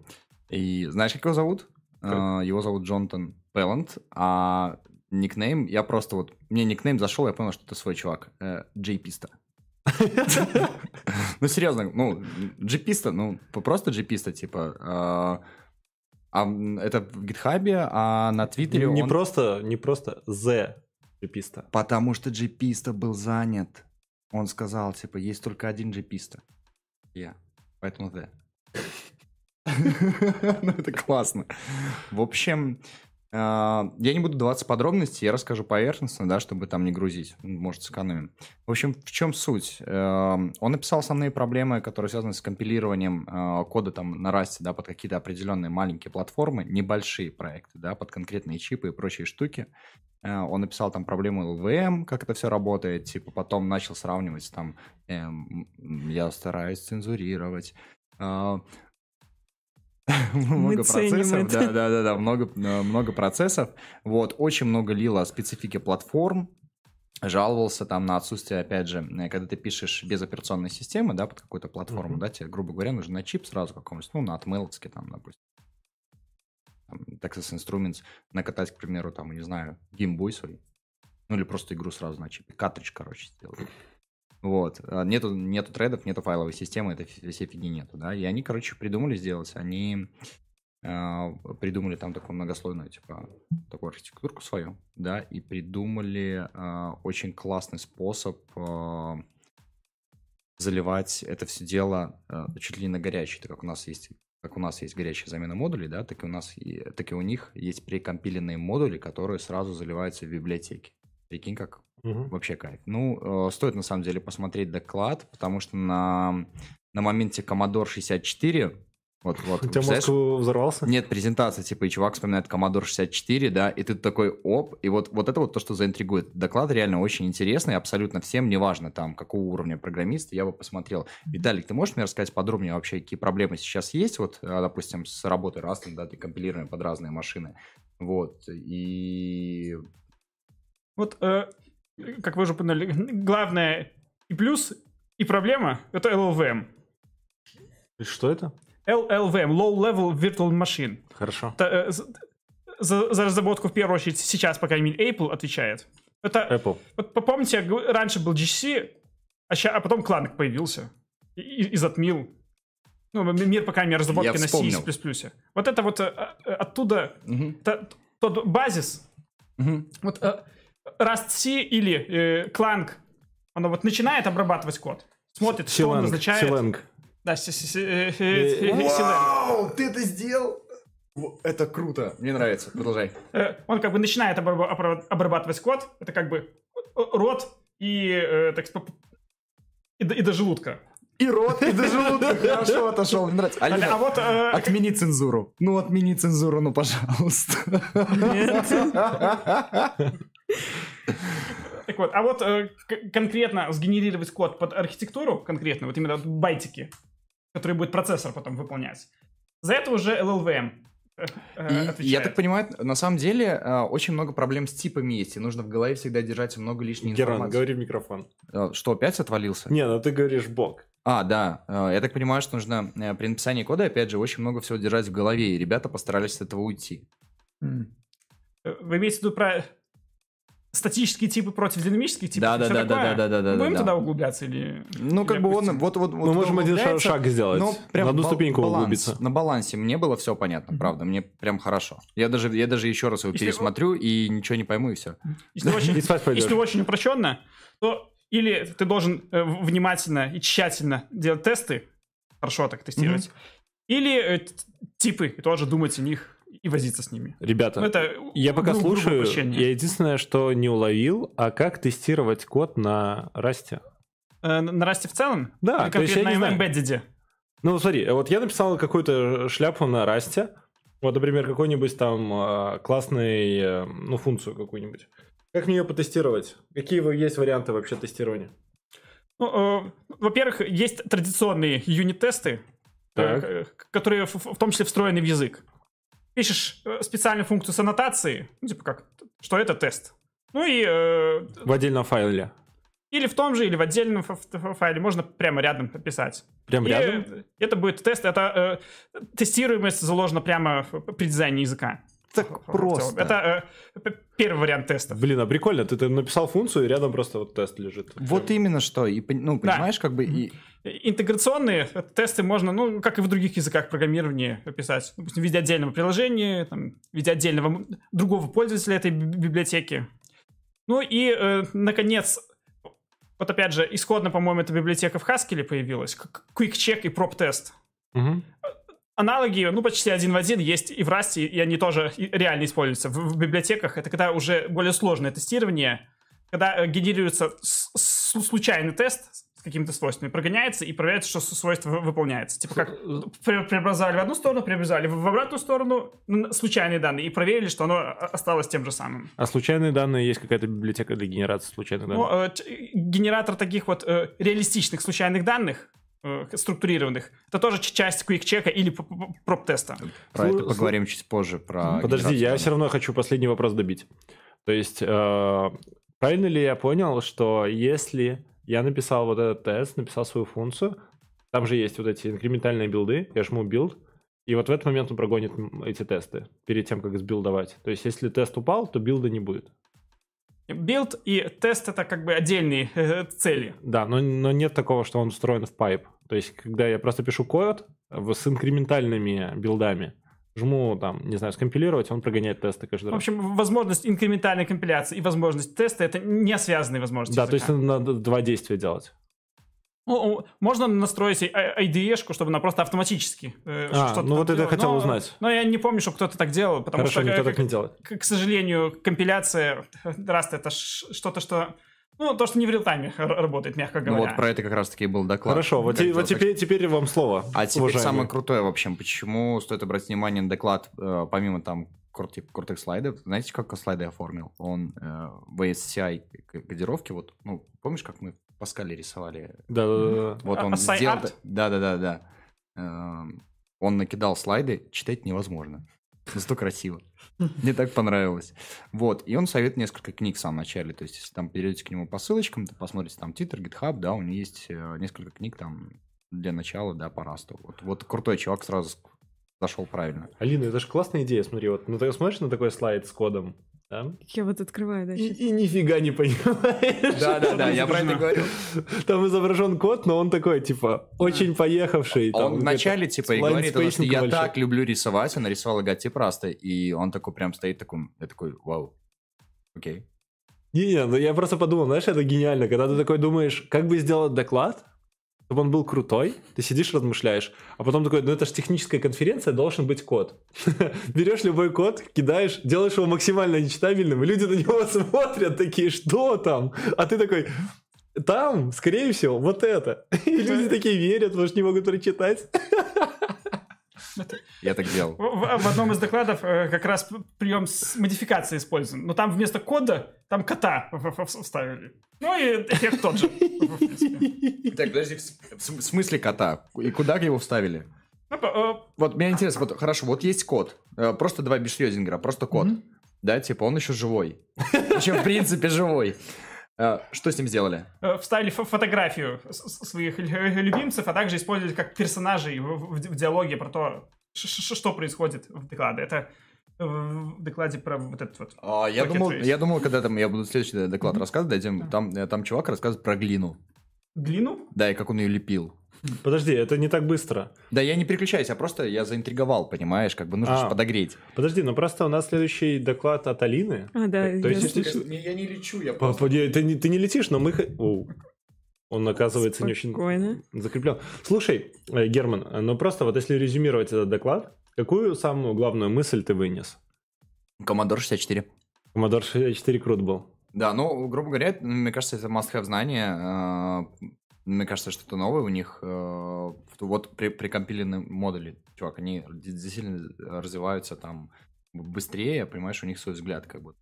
И знаешь, как его зовут? Как? Э, Его зовут Джонатан Пеллант, а никнейм, я просто вот, мне никнейм зашел, я понял, что это свой чувак, э, Джейписта. [laughs] Ну, серьезно, ну, джиписта, ну, просто джиписта, типа. А, это в гитхабе, а на твиттере Не он- просто, не просто The джиписта. Потому что джиписта был занят. Он сказал, типа, есть только один джиписта. Я. Поэтому да. [laughs] Ну, это классно. В общем, я не буду даваться подробности, я расскажу поверхностно, да, чтобы там не грузить, может, сэкономим. В общем, в чем суть? Эм, он написал основные проблемы, которые связаны с компилированием а, кода там на расте, да, под какие-то определенные маленькие платформы, небольшие проекты, да, под конкретные чипы и прочие штуки. Э, он написал там проблему LVM, как это все работает, типа потом начал сравнивать там, эм, я стараюсь цензурировать, а, [laughs] много процессов, да, да, да, да, много, много процессов. Вот, очень много лил о специфике платформ, жаловался там на отсутствие, опять же, э, когда ты пишешь без операционной системы, да, под какую-то платформу, mm-hmm. да, тебе, грубо говоря, нужно на чип сразу какому-нибудь, ну, на Atmel, там, допустим. Там, Texas Instruments накатать, к примеру, там, не знаю, геймбой свой. Ну, или просто игру сразу на чипе. Картридж, короче, сделать. Вот. А нету, нету тредов, нету файловой системы, это все фигни нету, да. И они, короче, придумали сделать. Они э, придумали там такую многослойную, типа, такую архитектурку свою, да, и придумали э, очень классный способ э, заливать это все дело э, чуть ли не на горячий, так как у нас есть как у нас есть горячая замена модулей, да, так и у нас, так и у них есть прекомпиленные модули, которые сразу заливаются в библиотеки. Прикинь, как Угу. Вообще кайф. Ну, э, стоит на самом деле посмотреть доклад, потому что на, на моменте Commodore 64 вот, вот. У тебя мозг взорвался? Нет, презентация, типа, и чувак вспоминает Commodore 64, да, и ты такой, оп, и вот, вот это вот то, что заинтригует. Доклад реально очень интересный, абсолютно всем, неважно там, какого уровня программист, я бы посмотрел. Виталик, ты можешь мне рассказать подробнее вообще, какие проблемы сейчас есть, вот, а, допустим, с работой Rust, да, ты компилируем под разные машины, вот, и... Вот э, как вы уже упомянули, [laughs] главное и плюс, и проблема — это LLVM. Что это? LLVM, Low Level Virtual Machine. Хорошо. Это, э, за, за разработку в первую очередь сейчас, по крайней мере, Apple отвечает. Это, Apple. Вот помните, раньше был GC, а, ща, а потом Clang появился и, и затмил. Ну, мир, по крайней мере, разработки на C и C++. Вот это вот а, оттуда, угу. та, тот базис, угу. вот Rust C или э, Clang, оно вот начинает обрабатывать код, смотрит, что он назначает. Силенг. Да, э, э, Вау, ты это сделал? Это круто, мне нравится, продолжай. Он как бы начинает обрабатывать код, это как бы рот и, так сказать, и до желудка. И рот, и до желудка. Хорошо отошел, мне нравится. Алина, а вот, э, отмени цензуру. Ну, отмени цензуру, ну, пожалуйста. Нет. [laughs] Так вот, а вот э, конкретно сгенерировать код под архитектуру, конкретно, вот именно байтики, который будет процессор потом выполнять, за это уже LLVM э, э, и, я так понимаю, на самом деле э, очень много проблем с типами есть, и нужно в голове всегда держать много лишней Геран, информации. говори в микрофон. Что, опять отвалился? Не, ну ты говоришь бок. А, да. Я так понимаю, что нужно при написании кода, опять же, очень много всего держать в голове, и ребята постарались от этого уйти. Вы имеете в виду про статические типы против динамических типов. Да, да, да, да, да, да, да. Будем да, туда углубляться или? Ну как бы он вот вот. Мы можем один шаг сделать. Ну прям на одну ступеньку углубиться. На балансе мне было все понятно, правда, мне прям хорошо. Я даже я даже еще раз его пересмотрю и ничего не пойму и все. Если [laughs] очень, если очень упрощенно, то или ты должен э, внимательно и тщательно делать тесты, хорошо так тестировать, или э, типы и тоже думать о них и возиться с ними. Ребята, ну, это я пока гру- слушаю, я единственное, что не уловил, а как тестировать код на Расте? Э, на Расте в целом? Да, Или то есть я не знаю. Embedded? Ну, смотри, вот я написал какую-то шляпу на Расте, вот, например, какой-нибудь там э, классный, э, ну, функцию какую-нибудь. Как мне ее потестировать? Какие есть варианты вообще тестирования? Ну, э, во-первых, есть традиционные юнит-тесты, э, которые в, в том числе встроены в язык пишешь э, специальную функцию с аннотацией, ну, типа как, что это тест. Ну и... Э, в отдельном файле. Или в том же, или в отдельном файле. Можно прямо рядом написать. Прямо и рядом? Это будет тест. Это э, тестируемость заложена прямо при дизайне языка. Так просто. Это э, первый вариант теста. Блин, а прикольно. Ты, ты написал функцию, и рядом просто вот тест лежит. Вот именно что. И, ну, понимаешь, да. как бы... И... Интеграционные тесты можно, ну, как и в других языках программирования, писать. Допустим, в виде отдельного приложения, там, в виде отдельного другого пользователя этой библиотеки. Ну и, э, наконец, вот опять же, исходно, по-моему, эта библиотека в Haskell появилась. Quick Check и Prop Test. Мгм. Аналоги, ну, почти один в один есть и в Rust, и они тоже реально используются в, в библиотеках. Это когда уже более сложное тестирование, когда э, генерируется с- с- случайный тест с какими-то свойствами, прогоняется и проверяется, что свойство вы- выполняется. Типа как пре- преобразовали в одну сторону, преобразовали в обратную сторону случайные данные и проверили, что оно о- осталось тем же самым. А случайные данные есть какая-то библиотека для генерации случайных данных? Ну, э, т- генератор таких вот э, реалистичных случайных данных, э, структурированных, это тоже часть QuickCheck а или п- п- proptest а. Про Слу- это поговорим чуть позже. Про Подожди, я все равно хочу последний вопрос добить. То есть, э, правильно ли я понял, что если я написал вот этот тест, написал свою функцию, там же есть вот эти инкрементальные билды, я жму build, и вот в этот момент он прогонит эти тесты перед тем, как сбилдовать. То есть, если тест упал, то билда не будет. Build и тест это как бы отдельные э, цели. Да, но, но нет такого, что он встроен в pipe. То есть, когда я просто пишу код в- с инкрементальными билдами, жму там, не знаю, скомпилировать, он прогоняет тесты каждый В раз. общем, возможность инкрементальной компиляции и возможность теста это не связанные возможности. Да, то есть языка. надо два действия делать. Ну, можно настроить IDE-шку, чтобы она просто автоматически э, А, что-то ну вот это я хотел Но- узнать. Но я не помню, что кто-то так делал, потому Хорошо, что, никто э, так к, не делает. к- к сожалению, компиляция [laughs] Rust это что-то, что... Ну, то, что не в реал-тайме работает, мягко Ну говоря. вот про это как раз-таки был доклад. Хорошо, вот, те- вот теперь, теперь вам слово. А теперь уважаемый. самое крутое, в общем, почему стоит обратить внимание на доклад, э, помимо там крути- крутых слайдов, знаете, как слайды оформил? Он э, в ASCI вот, ну, помнишь, как мы Паскале рисовали? Да, да, да. Вот А- он сделал... Art? Да-да-да-да. Эм, Он накидал слайды, читать невозможно. Зато красиво. [laughs] Мне так понравилось. Вот, и он советует несколько книг в самом начале. То есть, если там перейдете к нему по ссылочкам, то посмотрите там Twitter, GitHub, да, у него есть э, несколько книг там для начала, да, по расту. Вот, вот крутой чувак сразу зашел правильно. Алина, это же классная идея, смотри, вот ну, ты смотришь на такой слайд с кодом, да? Я вот открываю, да, И, щас. и нифига не понимаешь. Да-да-да, я про это говорю. Там изображен код, но он такой, типа, очень поехавший. А Он вначале, типа, и говорит, что я так люблю рисовать, он нарисовал логотип Rust а, и он такой прям стоит такой, я такой, вау, окей. Не-не, ну я просто подумал, знаешь, это гениально, когда ты такой думаешь, как бы сделать доклад, чтобы он был крутой, ты сидишь, размышляешь, а потом такой, ну это же техническая конференция, должен быть код. [laughs] Берешь любой код, кидаешь, делаешь его максимально нечитабельным, и люди на него [laughs] смотрят такие, что там? А ты такой, там, скорее всего, вот это. [laughs] И люди такие верят, потому что не могут прочитать. Я так делал. В, одном из докладов э, как раз прием с модификацией использован. Но там вместо кода, там кота вставили. Ну и эффект тот же. Так, подожди, в смысле кота? И куда его вставили? Ну, э, Вот мне интересно, вот хорошо, вот есть код, э, просто два бишрёзингера, просто код, да, типа он еще живой, еще в принципе живой. Э, Что с ним сделали? э, вставили фо- фотографию своих лю- любимцев, а также использовали как персонажей в, диалоге про то, что происходит в докладе. Это э, в докладе про вот этот вот. А, Я думал, я думал, когда там я буду следующий доклад рассказывать, дадим, там, там чувак рассказывает про глину, Глину? да, и как он ее лепил. Подожди, это не так быстро. Да, я не переключаюсь, я просто я заинтриговал, понимаешь, как бы нужно А. подогреть. Подожди, ну просто у нас следующий доклад от Алины. А, да, То есть, я если- Я не лечу, я Папа, не- ты, не, ты не летишь, но мы... Оу. Он, оказывается, не очень Спокойно. закреплен. Слушай, э, Герман, ну просто вот если резюмировать этот доклад, какую самую главную мысль ты вынес? Командор 64. Commodore 64 крут был. Да, ну, грубо говоря, мне кажется, это must-have знание. Э, Мне кажется, что-то новое у них. э, Вот при, при компиленном модуле, чувак, они действительно развиваются там быстрее, понимаешь, у них свой взгляд как бы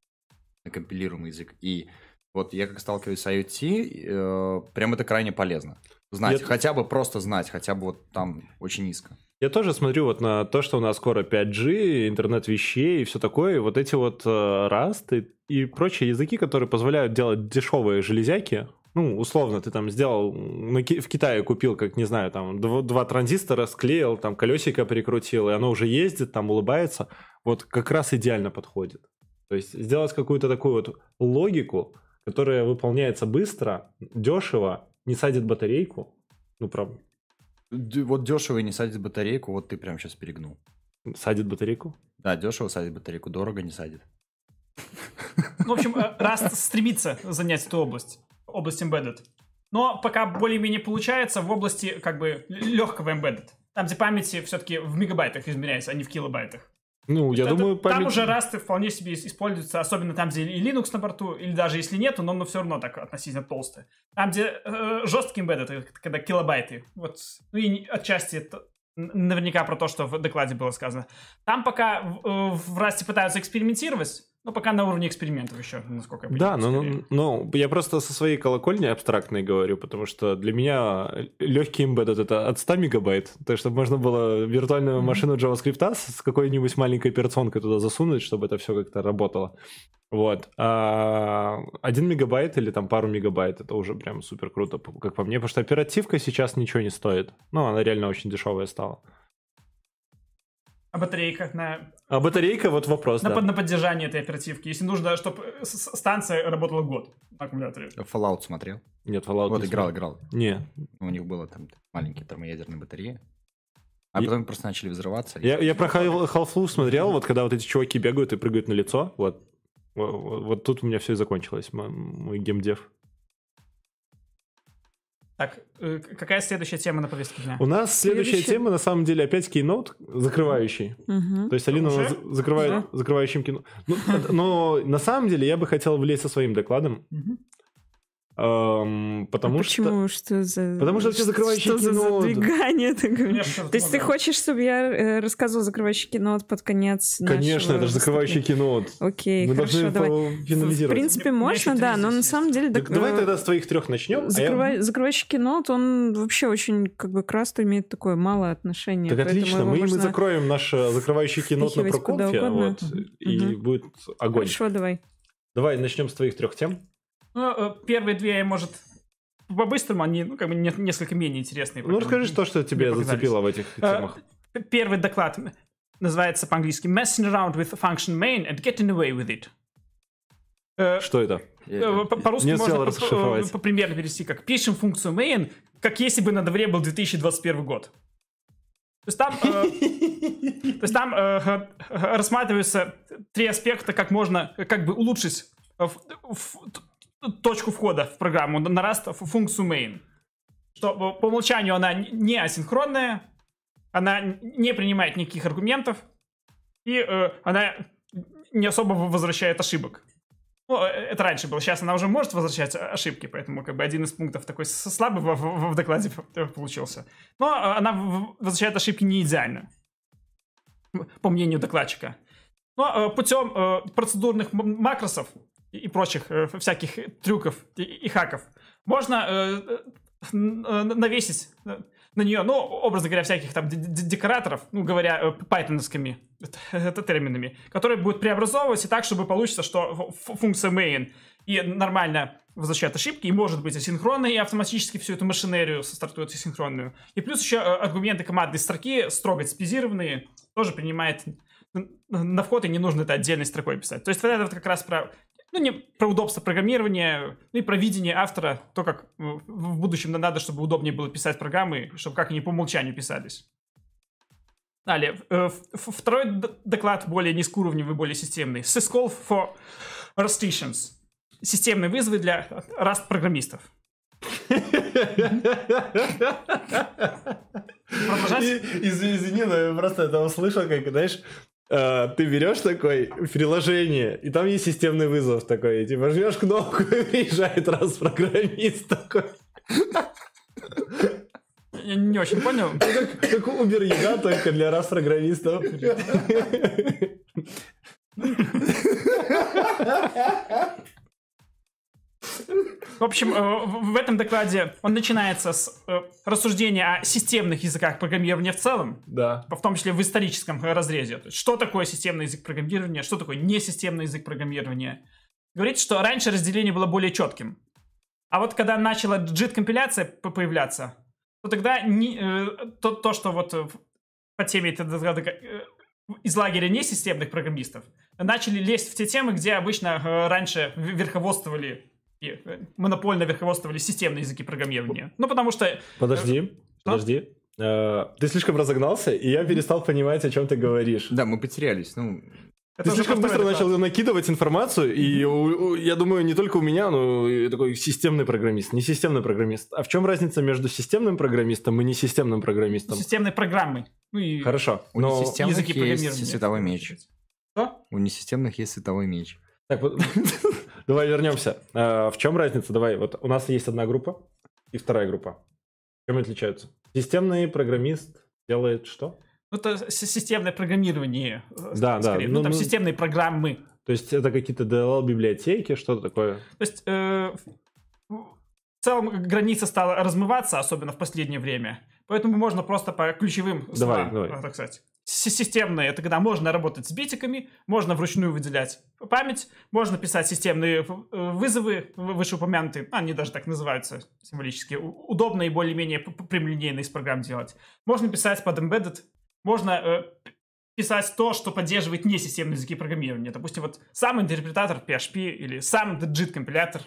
на компилируемый язык. И вот я как сталкиваюсь с IoT, э, прям это крайне полезно. Знать, Я- хотя бы просто знать, хотя бы вот там очень низко. Я тоже смотрю вот на то, что у нас скоро 5G, интернет вещей и все такое. и вот эти вот э, Rust и, и прочие языки, которые позволяют делать дешевые железяки. Ну, условно, ты там сделал, в Китае купил, как, не знаю, там, дв- два транзистора склеил, там, колесико прикрутил, и оно уже ездит, там, улыбается. Вот как раз идеально подходит. То есть сделать какую-то такую вот логику, которая выполняется быстро, дешево, не садит батарейку. Ну, правда, Д- Вот дешево и не садит батарейку, вот ты прям сейчас перегнул. садит батарейку. Да, дешево садит батарейку, дорого не садит. Ну, в общем, э, Rust стремится занять эту область, область embedded. Но пока более-менее получается в области как бы легкого embedded. там, где памяти все-таки в мегабайтах измеряется, а не в килобайтах. Ну, я Это- думаю, Там память... уже Rust вполне себе ис- используется, особенно там, где и Linux на борту, или даже если нету, но он все равно так относительно толстый. Там, где э, жесткий embedded, это когда килобайты. Вот, ну и отчасти это наверняка про то, что в докладе было сказано. Там пока в, э, в Rust пытаются экспериментировать, но пока на уровне экспериментов еще, насколько я Да, понимаю. ну, скорее. ну, ну, я просто со своей колокольни абстрактной говорю, потому что для меня легкий embedded это от 100 мегабайт, то есть чтобы можно было виртуальную Мгм. машину JavaScript с с какой-нибудь маленькой операционкой туда засунуть, чтобы это все как-то работало. Вот. А один мегабайт или там пару мегабайт, это уже прям супер круто, как по мне, потому что оперативка сейчас ничего не стоит. Ну, она реально очень дешевая стала. А батарейка на, А батарейка, вот вопрос, на, да. на поддержание этой оперативки, если нужно, чтобы станция работала год на аккумуляторе. Fallout смотрел. Нет, Fallout Вот не играл, смотрел. играл. Не, У них было там маленькие термоядерные батареи. А И- потом просто начали взрываться. Я, я про Half- Half-Life смотрел, вот когда вот эти чуваки бегают и прыгают на лицо, вот, вот, вот- вот тут у меня все и закончилось, мой, мой геймдев. Так, э, какая следующая тема на повестке дня? У нас следующая Следующая- тема, на самом деле, опять кейноут закрывающий. То есть Алина Уже? закрывает Да. закрывающим кино. Ну, [laughs] но на самом деле я бы хотел влезть со своим докладом. Эм, потому а что... почему? Что за... Потому что все закрывающие Что за кино- задвигание такое? Конечно, То есть ты хочешь, чтобы я э, рассказывал закрывающий кино под конец Конечно, это же закрывающий выступления? кино. Окей, Мы хорошо, должны давай. по- В финализировать. принципе, можно, да, но на самом деле... Так так, давай э, тогда с твоих трех начнем. а я- закрывай- Закрывающий кино, он вообще очень, как бы, к Расту имеет такое малое отношение. Так отлично, мы, мы можно- закроем наш э, закрывающий кино на проконфе, вот, и будет огонь. Хорошо, давай. Давай начнем с твоих трех тем. Ну, э, первые две, может, по-быстрому, они, ну, как бы, не- несколько менее интересные. Ну, расскажи, что, что тебе зацепило в этих Э, темах. Первый доклад называется по-английски «Messing around with function main and getting away with it». Э, Что это? по- По-русски можно по- по- примерно перевести как «Пишем функцию main, как если бы на дворе был 2021 год». То есть там, э, то есть там э, рассматриваются три аспекта, как можно как бы улучшить в- в- т- точку входа в программу на Rust функцию main. Что по- умолчанию она не асинхронная, она не принимает никаких аргументов, и э, она не особо возвращает ошибок. Ну, э, это раньше было. Сейчас она уже может возвращать ошибки, поэтому как бы один из пунктов такой слабый в, в- в докладе получился. Но э, она возвращает ошибки не идеально, по мнению докладчика. Но э, путем процедурных макросов и, прочих э, всяких трюков и, хаков можно э, э, навесить на нее, ну, образно говоря, всяких там декораторов, ну, говоря пайтоновскими терминами, которые будут преобразовывать и так, чтобы получится, что функция main и нормально возвращает ошибки, и может быть асинхронной, и автоматически всю эту машинерию стартует асинхронную. И плюс еще аргументы командной строки строго спезированные, тоже принимает на вход, и не нужно это отдельной строкой писать. То есть вот это вот как раз про ну, не про удобство программирования, ну и про видение автора, то, как э, в будущем надо, чтобы удобнее было писать программы, чтобы как они по умолчанию писались. Далее, э, второй доклад более низкоуровневый, более системный. Syscall for Rustations. Системные вызовы для Rust-программистов. [laughs] Продолжать? Извини, извини, но я просто это услышал, как, знаешь, ты берешь такой приложение, и там есть системный вызов такой, и типа жмешь кнопку, [laughs] и приезжает раз программист такой. Я не очень понял. Как, как Uber еда, только для раз программистов. [laughs] [laughs] В общем, э, в этом докладе он начинается с э, рассуждения о системных языках программирования в целом, Да. в том числе в историческом разрезе. То есть, что такое системный язык программирования, что такое несистемный язык программирования. Говорит, что раньше разделение было более четким. А вот когда начала JIT-компиляция появляться, то тогда не- э, то, то, что вот по теме из лагеря несистемных программистов начали лезть в те темы, где обычно раньше верховодствовали монопольно верховодствовали системные языки программирования. Ну, потому что Подожди, подожди. Э, Ты слишком разогнался, и я перестал понимать, о чем ты говоришь. Да, мы потерялись. Ну, Ты уже слишком быстро второй начал накидывать информацию, и у- у- я думаю, не только у меня, но и такой системный программист, не системный программист. А в чем разница между системным программистом и несистемным программистом? Системной программы. Ну и Хорошо, У но... несистемных языки есть световой меч. Что? У несистемных есть световой меч. Так, вот, [laughs] давай вернемся. А, В чем разница? Давай, вот у нас есть одна группа и вторая группа. Чем они отличаются? Системный программист делает что? Ну, это системное программирование. э, Да, да, скорее. ну, Ну, там ну- системные программы. То есть это какие-то DLL-библиотеки, что-то такое? То есть э, в целом граница стала размываться, особенно в последнее время. Поэтому можно просто по ключевым Давай, словам, давай. э, так сказать. Системные — это когда можно работать с битиками, можно вручную выделять память, можно писать системные э, вызовы, вышеупомянутые, они даже так называются символически, удобно и более-менее прямолинейно из программ делать. Можно писать под embedded, можно э, писать то, что поддерживает несистемные языки программирования. Допустим, вот сам интерпретатор PHP или сам JIT компилятор,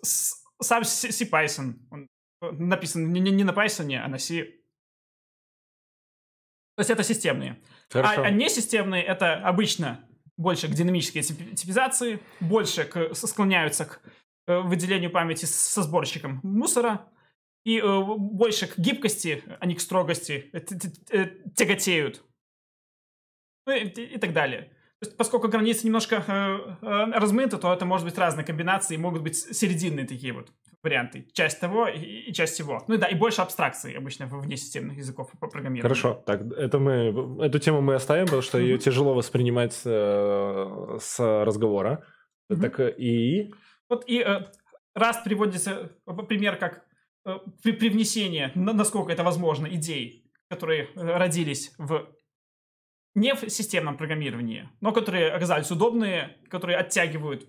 сам CPython. Он э, написан не, не- не на Python, а на C. То есть это системные. А, Хорошо. а несистемные это обычно больше к динамической тип- типизации, больше к, склоняются к э, выделению памяти со сборщиком мусора, и э, больше к гибкости, а не к строгости, э, э, тяготеют. Ну и, и так далее. То есть, поскольку границы немножко э, э, размыты, то это может быть разные комбинации, могут быть серединные такие вот варианты. Часть того и, и часть всего. Ну да, и больше абстракций обычно в внесистемных языков по программированию. Хорошо, так, это мы, эту тему мы оставим, потому что ее тяжело воспринимать э, с разговора. Так э, и... Вот и э, раз приводится э, пример как э, при привнесение, на- насколько это возможно, идей, которые э, родились в не в системном программировании, но которые оказались удобные, которые оттягивают,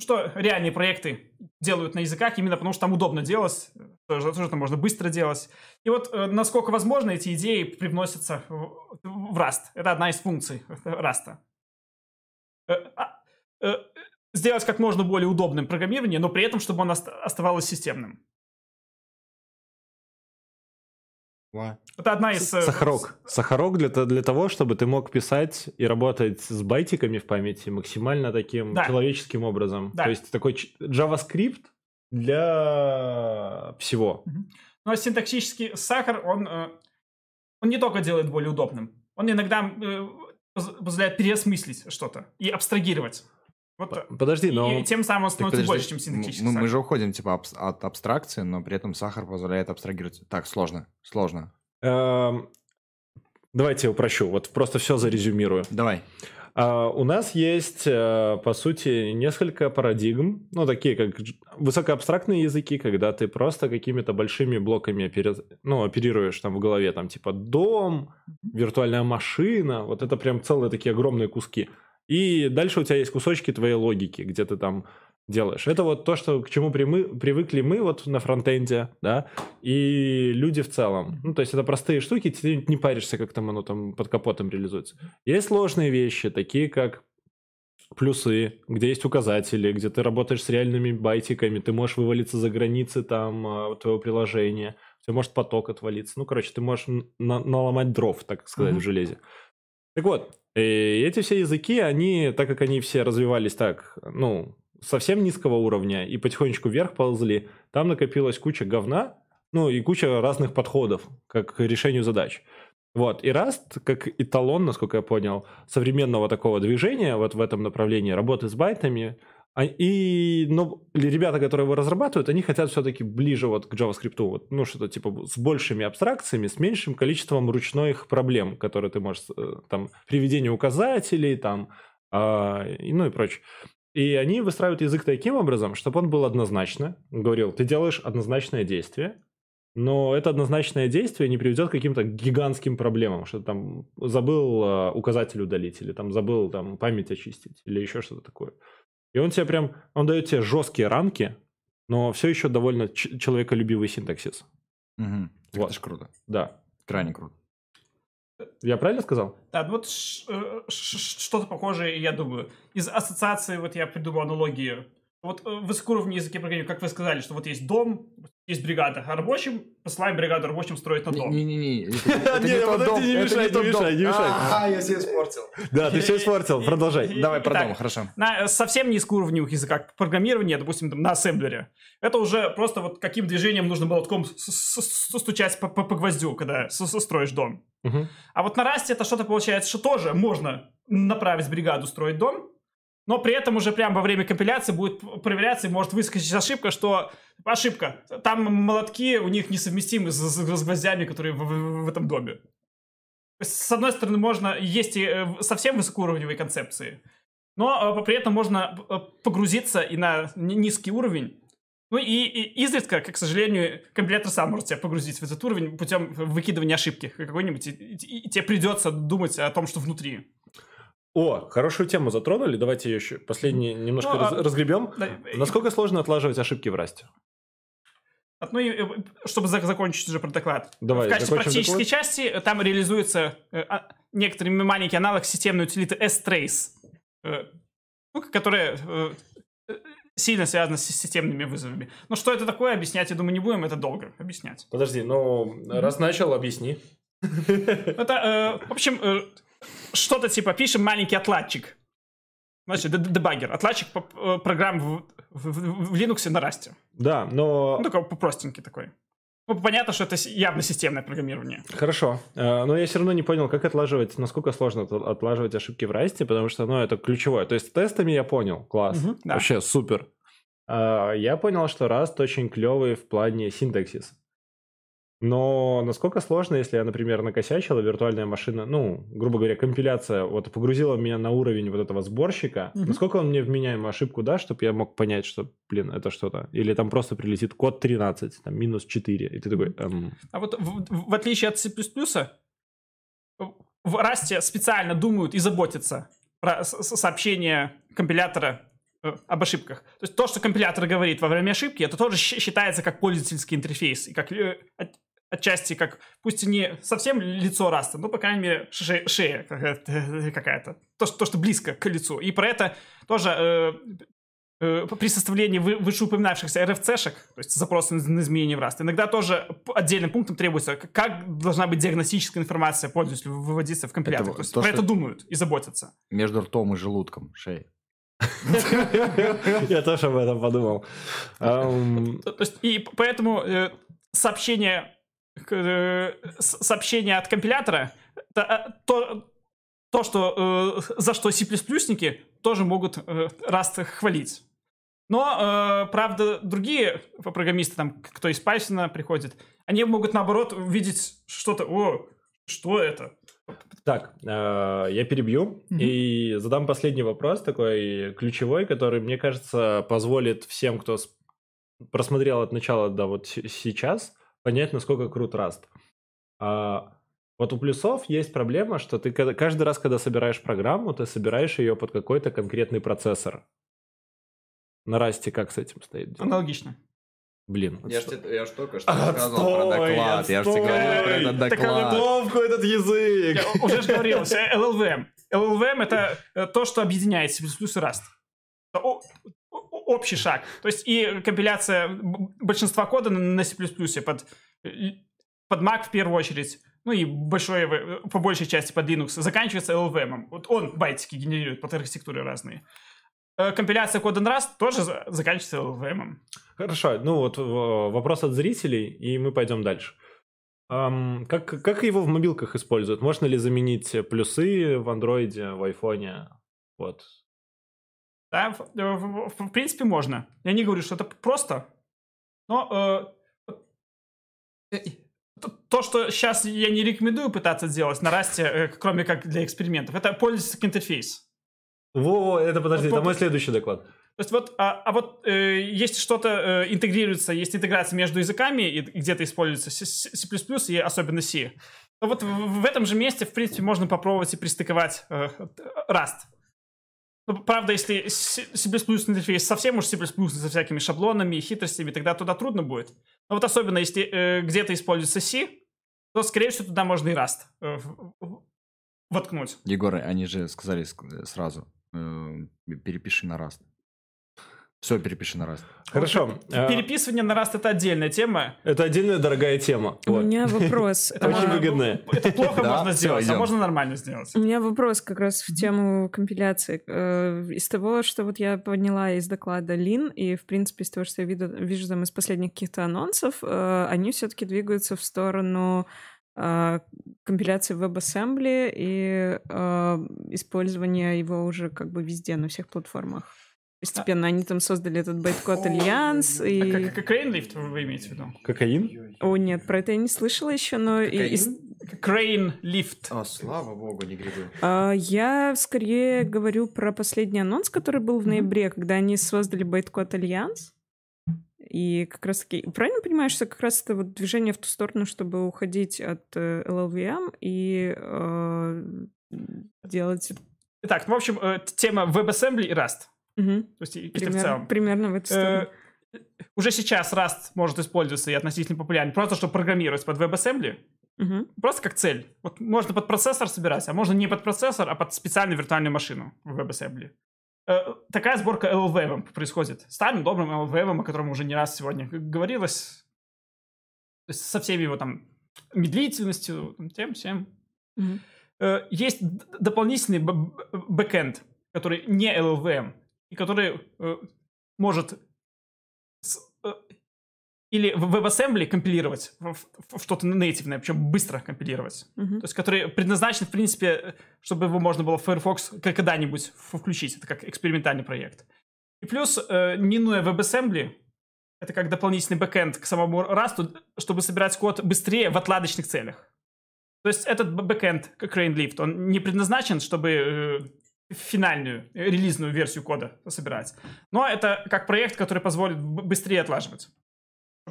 что реальные проекты делают на языках именно потому, что там удобно делать, тоже, там можно быстро делать. И вот э, насколько возможно эти идеи привносятся в, в Rust. Это одна из функций Rust. Э, а, э, сделать как можно более удобным программирование, но при этом, чтобы оно ост- оставалось системным. Это одна из... э, Сахарок. Сахарок для, для того, чтобы ты мог писать и работать с байтиками в памяти максимально таким Да. человеческим образом. Да. То есть такой JavaScript для всего. Но синтаксический сахар, он, э, он не только делает более удобным, он иногда э, поз- позволяет переосмыслить что-то и абстрагировать. Вот, э, Подожди, но... И тем самым он становится подожди, больше, чем м- синтаксический мы, мы сахар. же уходим типа абс- от абстракции, но при этом сахар позволяет абстрагировать. Так, сложно, сложно. эм, давайте я упрощу. Вот просто все зарезюмирую. Давай. А, У нас есть, э, по сути, несколько парадигм, ну, такие как высокоабстрактные языки, когда ты просто какими-то большими блоками опери- ну, оперируешь там в голове, там типа дом, виртуальная машина, вот это прям целые такие огромные куски. И дальше у тебя есть кусочки твоей логики, где ты там делаешь. Это вот то, что, к чему примы- привыкли мы вот на фронтенде, да, и люди в целом. Ну, то есть это простые штуки, ты не паришься, как там оно там под капотом реализуется. Есть сложные вещи, такие как плюсы, где есть указатели, где ты работаешь с реальными байтиками, ты можешь вывалиться за границы там а, твоего приложения, у тебя может поток отвалиться. Ну, короче, ты можешь на- наломать дров, так сказать, Мгм. в железе. Так вот, э, эти все языки, они, так как они все развивались так, ну, совсем низкого уровня и потихонечку вверх ползли, там накопилась куча говна, ну, и куча разных подходов как к решению задач. Вот, и Rust, как эталон, насколько я понял, современного такого движения вот в этом направлении, работы с байтами, и ну, ребята, которые его разрабатывают, они хотят все-таки ближе вот к JavaScript, вот, ну, что-то типа с большими абстракциями, с меньшим количеством ручных проблем, которые ты можешь, э, там, приведение указателей, там, а, и, ну и прочее. И они выстраивают язык таким образом, чтобы он был однозначно. Говорил, ты делаешь однозначное действие, но это однозначное действие не приведет к каким-то гигантским проблемам, что ты там забыл а, указатель удалить, или там забыл там память очистить, или еще что-то такое. И он тебе прям, он дает тебе жесткие рамки, но все еще довольно ч- человеколюбивый синтаксис. Так Вот. Это ж круто. Да. Крайне круто. Я правильно сказал? Да, ну вот ш- э, ш- ш- что-то похожее, я думаю. Из ассоциации, вот я придумал аналогию. Вот э, высокоуровневые языки программирования, как вы сказали, что вот есть дом, есть бригада, а рабочим посылаем бригаду рабочим строить на дом. Не-не-не, Не, [laughs] подожди, не мешай, не мешай, не мешай. А, я себе испортил. Да, ты все испортил, продолжай. Давай про дом, хорошо. на совсем низкоуровневых языках программирования, допустим, там, на ассемблере, это уже просто вот каким движением нужно молотком с- с- стучать по, гвоздю, когда строишь дом. А вот на расте это что-то получается, что тоже можно направить бригаду строить дом, но при этом уже прямо во время компиляции будет проверяться и может выскочить ошибка, что ошибка, там молотки у них несовместимы с, с- с гвоздями, которые в, в- в этом доме. С одной стороны, можно, есть и э, совсем высокоуровневые концепции, но э, при этом можно э, погрузиться и на ни- низкий уровень. Ну и, и изредка, к сожалению, компилятор сам может тебя погрузить в этот уровень путем выкидывания ошибки какой-нибудь, и, и- и тебе придется думать о том, что внутри. О, хорошую тему затронули. Давайте ее еще последний немножко Ну, раз- а- разгребем. Да, Насколько сложно отлаживать ошибки в расте? от- Ну, и, э, чтобы за- закончить уже про доклад. Давай, в качестве практической доклад. части э, там реализуется э, а, некоторый маленький аналог системной утилиты strace, э, ну, которая э, э, сильно связана с системными вызовами. Но что это такое, объяснять, я думаю, не будем, это долго объяснять. Подожди, ну, раз начал, объясни. Это, в общем, что-то типа пишем маленький отладчик. Значит, дебаггер. Отладчик э, программ в, в- в- Linux на Rust. Да, но... Ну, такой простенький такой. Ну, понятно, что это явно системное программирование. Хорошо. Э, Но я все равно не понял, как отлаживать, насколько сложно от- отлаживать ошибки в расте, потому что, ну, это ключевое. То есть тестами я понял, класс. Мгм, да. Вообще супер. А, Я понял, что Rust очень клевый в плане синтаксиса. Но насколько сложно, если я, например, накосячил, и виртуальная машина, ну, грубо говоря, компиляция вот погрузила меня на уровень вот этого сборщика, Мгм. насколько он мне вменяемую ошибку даст, чтобы я мог понять, что, блин, это что-то. Или там просто прилетит код 13, там минус 4, и ты такой, эм, А вот в, в- отличие от C++, в Rust специально думают и заботятся про сообщение компилятора э, об ошибках. То есть то, что компилятор говорит во время ошибки, это тоже считается как пользовательский интерфейс. И как э, отчасти как, пусть и не совсем лицо Раста, но, по крайней мере, ше- шея какая-то. какая-то. То, что, то, что близко к лицу. И про это тоже э, э, при составлении вы- вышеупоминавшихся RFC-шек, то есть запросы на на изменения в Rust, иногда тоже отдельным пунктом требуется, как должна быть диагностическая информация пользователю выводиться в компилятор. Это то есть то, про это думают и заботятся. Между ртом и желудком, шеей. Я тоже об этом подумал. Есть, и поэтому э, сообщение, э, сообщение от компилятора, э, то, то, что, э, за что C++-ники тоже могут э, Rust хвалить. Но, э, правда, другие программисты, там, кто из Python приходит, они могут, наоборот, увидеть что-то, о, что это? Так, э, я перебью Мгм. и задам последний вопрос, такой ключевой, который, мне кажется, позволит всем, кто просмотрел от начала до вот сейчас, понять, насколько крут Rust. А, Вот у плюсов есть проблема, что ты каждый раз, когда собираешь программу, ты собираешь ее под какой-то конкретный процессор. На Расте как с этим стоит дело? Аналогично. Блин. Я ж, отстой. тебе- я ж только что Отстой, рассказывал про доклад. Я же тебе говорил про этот отстой. Так доклад. Готовку этот язык! Я уже же говорил, LLVM. LLVM — это э, то, что объединяет C++ и Rust. Общий шаг. То есть и компиляция большинства кода на- C++ под, э, под Mac в первую очередь, ну и большой, в- по большей части под Linux, заканчивается LLVM. Вот он байтики генерирует под архитектуры разные. Э, Компиляция кода на Rust тоже за- заканчивается LLVM. Хорошо, ну вот вопрос от зрителей, и мы пойдем дальше. Ам, как, как его в мобилках используют? Можно ли заменить плюсы в андроиде, в айфоне? Вот. Да, в, э, в- в- в принципе, можно. Я не говорю, что это просто, но э, э, то- то, что сейчас я не рекомендую пытаться делать на расте, э, кроме как для экспериментов, это пользовательский интерфейс. Во, это подожди, Вот это мой следующий доклад. То есть вот, а, а вот э, если что-то э, интегрируется, есть интеграция между языками, и где-то используется C++ C++ и особенно C, то вот в, в этом же месте, в принципе, можно попробовать и пристыковать э, Rust. Ну, правда, если C++ интерфейс совсем уж C++ со всякими шаблонами и хитростями, тогда туда трудно будет. Но вот особенно если э, где-то используется C, то, скорее всего, туда можно и Rust э, воткнуть. Егор, они же сказали ск- сразу, э, перепиши на Rust. Все, перепиши на раз. Хорошо. э, Переписывание на Rust это отдельная тема. Это отдельная дорогая тема. У Вот. меня вопрос. [laughs] Очень А, выгодная. Это плохо можно сделать, а можно нормально сделать. У меня вопрос как раз в тему компиляции. Э, Из того, что вот я поняла из доклада Лин, и, в принципе, из того, что я вижу там из последних каких-то анонсов, э, они все-таки двигаются в сторону компиляции WebAssembly и э, использования его уже как бы везде, на всех платформах. Постепенно они там создали этот Bytecode Alliance, А и... как, как Cranelift вы имеете в виду? Кокаин? О, нет, про это я не слышала еще, но... Cranelift. О, слава богу, не грибы. А, Я скорее говорю про последний анонс, который был в ноябре, когда они создали Bytecode Alliance. И как раз таки, правильно понимаешь, что как раз это вот движение в ту сторону, чтобы уходить от э, LLVM и э, делать... Итак, ну, в общем, э, тема WebAssembly и Rust. То есть, если в Пример- целом. примерно в эту сторону. Э, Уже сейчас Rust может использоваться и относительно популярен, просто чтобы программировать под WebAssembly. Мгм. Просто как цель. Вот можно под процессор собирать, а можно не под процессор, а под специальную виртуальную машину в WebAssembly. Э, Такая сборка LLVM происходит. Старым добрым LLVM, о котором уже не раз сегодня говорилось. То есть со всеми его там медлительностью, тем, всем. Мгм. Э, Есть дополнительный бэкэнд, который не LLVM, и который э, может с- э, или в WebAssembly компилировать в, в- в что-то нативное, причем быстро компилировать. Мгм. То есть, который предназначен, в принципе, чтобы его можно было в Firefox когда-нибудь включить. Это как экспериментальный проект. И плюс, э, минуя WebAssembly, это как дополнительный бэкэнд к самому Rust, чтобы собирать код быстрее в отладочных целях. То есть этот бэкэнд, как Cranelift, он не предназначен, чтобы э, финальную э, релизную версию кода собирать. Но это как проект, который позволит быстрее отлаживать.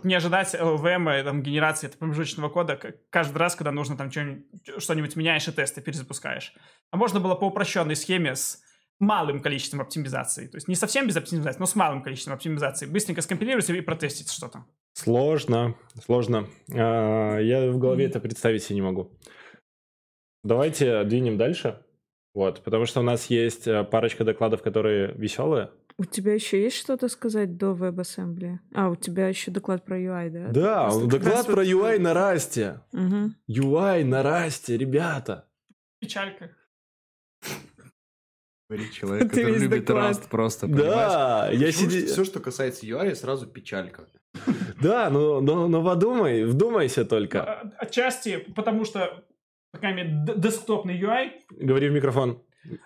Не ожидать LLVM, и, там, генерации этого промежуточного кода каждый раз, когда нужно там что-нибудь меняешь и тесты перезапускаешь. А можно было по упрощенной схеме с малым количеством оптимизации. То есть не совсем без оптимизации, но с малым количеством оптимизации. Быстренько скомпилировать и протестить что-то. Сложно, сложно. А, Я в голове это представить себе не могу. Давайте двинем дальше. Вот, потому что у нас есть э, парочка докладов, которые веселые. У тебя еще есть что-то сказать до WebAssembly? А, у тебя еще доклад про UI, да? Да, Просто доклад про вот- UI на расте. Мгм. UI на расте, ребята. Печалька. Говорит [laughs] человек, Ты который любит доклад. Rust просто, понимаешь? Да, я сиди... Все, что касается UI, сразу печалька. [laughs] Да, ну, ну, ну подумай, вдумайся только. А- Отчасти потому что такая д- десктопный UI, Говори в микрофон.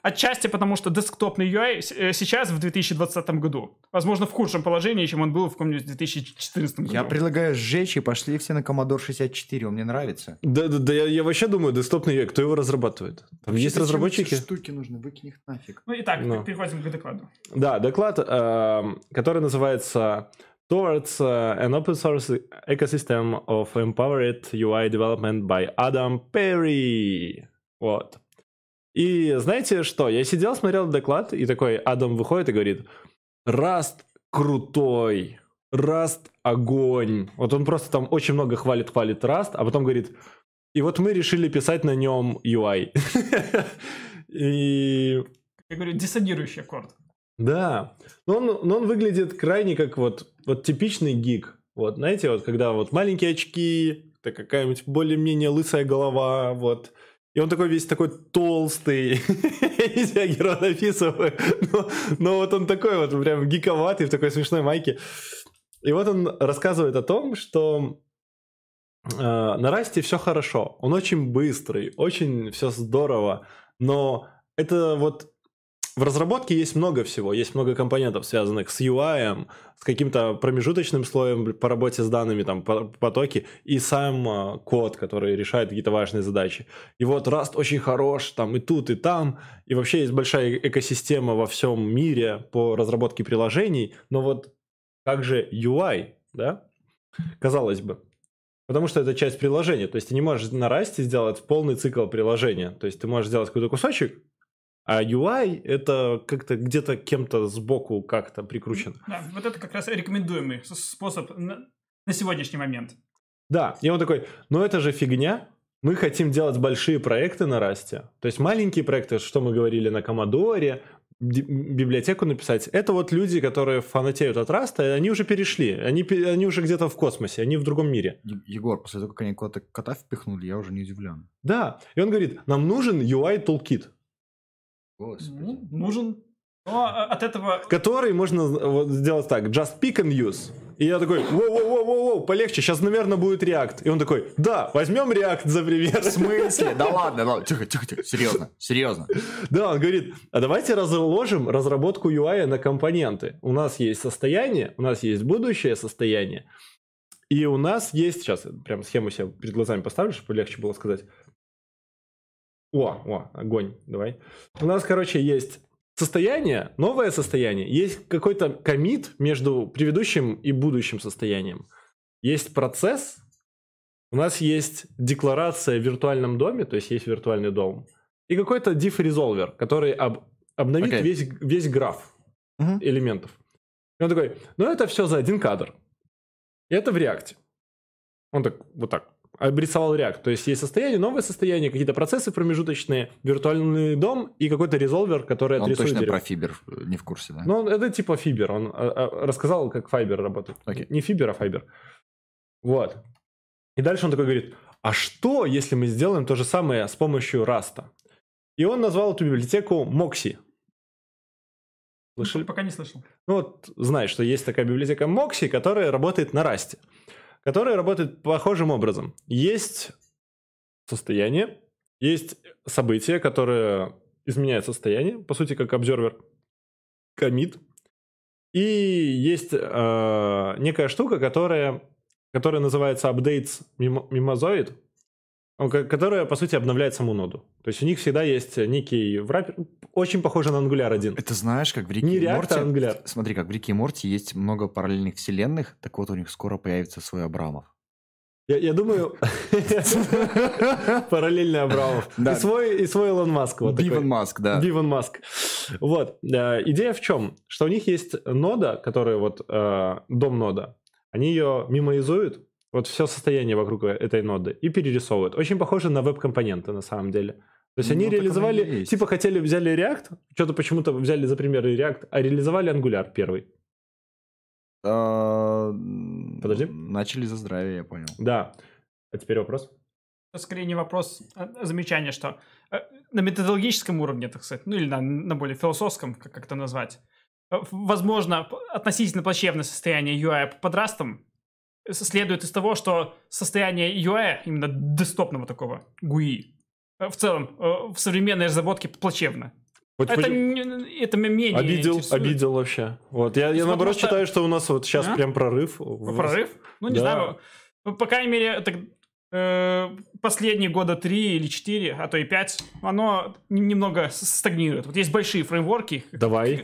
отчасти потому что десктопный UI э, сейчас в 2020 году, возможно, в худшем положении, чем он был в каком-нибудь 2014 году. Я предлагаю сжечь и пошли все на Commodore 64, он мне нравится. Да, да, да я, я вообще думаю, десктопный UI, кто его разрабатывает? Там есть Зачем разработчики? штуки нужны, выкинь их нафиг. Ну, итак, Ну. переходим к докладу. Да, доклад, эм, который называется Towards uh, an open source ecosystem of empowered UI development by Adam Perry. Вот. И знаете что? Я сидел, смотрел доклад, и такой Адам выходит и говорит, Раст крутой, Раст огонь. Вот он просто там очень много хвалит-хвалит Раст, а потом говорит, и вот мы решили писать на нем UI. [laughs] И Я говорю, диссонирующий аккорд. да, но он, но он выглядит крайне как вот, вот типичный гик. Вот, знаете, вот когда вот маленькие очки, так какая-нибудь более-менее лысая голова, вот. И он такой весь такой толстый. [laughs] Я не знаю, герой описываю. Но, но вот он такой вот прям гиковатый в такой смешной майке. И вот он рассказывает о том, что э, на Расте все хорошо. Он очень быстрый, очень все здорово. Но это вот в разработке есть много всего, есть много компонентов, связанных с UI, с каким-то промежуточным слоем по работе с данными, там, по- потоки, и сам а, код, который решает какие-то важные задачи. И вот Rust очень хорош там и тут, и там, и вообще есть большая экосистема во всем мире по разработке приложений, но вот как же UI, да? Казалось бы. Потому что это часть приложения. То есть ты не можешь на Rust сделать полный цикл приложения. То есть ты можешь сделать какой-то кусочек, а UI это как-то где-то кем-то сбоку как-то прикручено. Да, вот это как раз рекомендуемый способ на, на сегодняшний момент. Да, и он такой, ну это же фигня, мы хотим делать большие проекты на Rust е. То есть маленькие проекты, что мы говорили на Commodore, библиотеку написать. Это вот люди, которые фанатеют от Rust а, и они уже перешли. Они, они уже где-то в космосе, они в другом мире. Егор, после того, как они куда-то кота впихнули, я уже не удивлен. Да. И он говорит, нам нужен UI Toolkit, Господи. Ну, нужен. Но а, от этого который можно вот сделать так, just pick and use. И я такой, воу-воу-воу-воу, полегче, сейчас, наверное, будет React. И он такой, да, возьмем React за пример. В смысле? Да ладно, ладно, тихо, тихо, тихо, серьезно, серьезно. Да, он говорит, а давайте разложим разработку UI на компоненты. У нас есть состояние, у нас есть будущее состояние, и у нас есть, сейчас я прям схему себе перед глазами поставлю, чтобы легче было сказать. О, о, огонь, давай. У нас, короче, есть состояние, новое состояние, есть какой-то комит между предыдущим и будущим состоянием. Есть процесс, у нас есть декларация в виртуальном доме, то есть есть виртуальный дом, и какой-то diff resolver, который об- обновит Окей. весь, весь граф Мгм. элементов. И он такой, ну это все за один кадр. И это в реакте. Он так, вот так, обрисовал React. То есть есть состояние, новое состояние, какие-то процессы промежуточные, виртуальный дом и какой-то резолвер, который Он отрисует точно дерево. про фибер не в курсе, да? Ну, он- это типа фибер. Он а, а, рассказал, как файбер работает. Окей. Не фибер, а файбер. Вот. И дальше он такой говорит, а что, если мы сделаем то же самое с помощью раста? И он назвал эту библиотеку Moxie. Слышали? пока не слышал. Ну вот, знаешь, что есть такая библиотека Moxie, которая работает на расте. Которая работает похожим образом. Есть состояние, есть событие, которое изменяет состояние, по сути, как обзорвер комит. И есть э, некая штука, которая, которая называется updates mimo- mimozoid, которая, по сути, обновляет саму ноду. То есть у них всегда есть некий враппер, очень похожий на Angular 1. Это знаешь, как в Рике Не и React, Морти... а Angular. Смотри, как в Рике и Морти есть много параллельных вселенных, так вот у них скоро появится свой Абрамов. Я, я думаю, [laughs] параллельный Абрамов. [laughs] Да. И, свой, и свой Илон Маск. Вот такой. Биван Маск, да. Биван Маск. Вот. э, Идея в чем? Что у них есть нода, которая вот э, дом нода. Они ее мимоизуют, вот все состояние вокруг этой ноды, и перерисовывают. Очень похоже на веб-компоненты на самом деле. То есть Ну, они реализовали, есть. типа хотели, взяли React, что-то почему-то взяли за пример React, а реализовали Angular первый. А, Подожди. Начали за здравие, я понял. Да. А теперь вопрос. Это скорее не вопрос, а замечание, что э, на методологическом уровне, так сказать, ну или на, на более философском, как, как это назвать, э, возможно, относительно плачевное состояние UI под растом следует из того, что состояние UI, именно десктопного такого GUI, э, в целом э, в современной разработке плачевно. Вот Это, не- это менее Обидел, интересует. обидел вообще. Вот я, я наоборот что- считаю, что у нас вот сейчас А? прям прорыв. Прорыв? Ну, не Да. знаю. По, по крайней мере, так, э, последние года три или четыре, а то и пять, оно немного стагнирует. Вот есть большие фреймворки, Давай.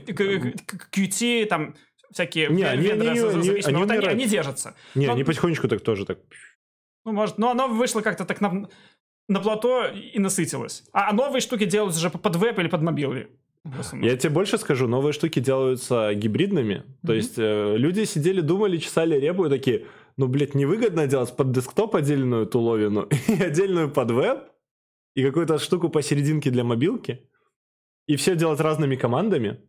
Qt, там всякие Не, они- вендоры они- за- за- они- Вот они, они держатся. Не, Но- они потихонечку так тоже так. Ну, может, но оно вышло как-то так на, на плато и насытилось. А, а новые штуки делаются уже под веб или под основном. Я тебе больше скажу, новые штуки делаются гибридными. То Мгм. есть э, люди сидели, думали, чесали репу и такие, ну, блядь, невыгодно делать под десктоп отдельную туловину [laughs] и отдельную под веб, и какую-то штуку посерединке для мобилки, и все делать разными командами,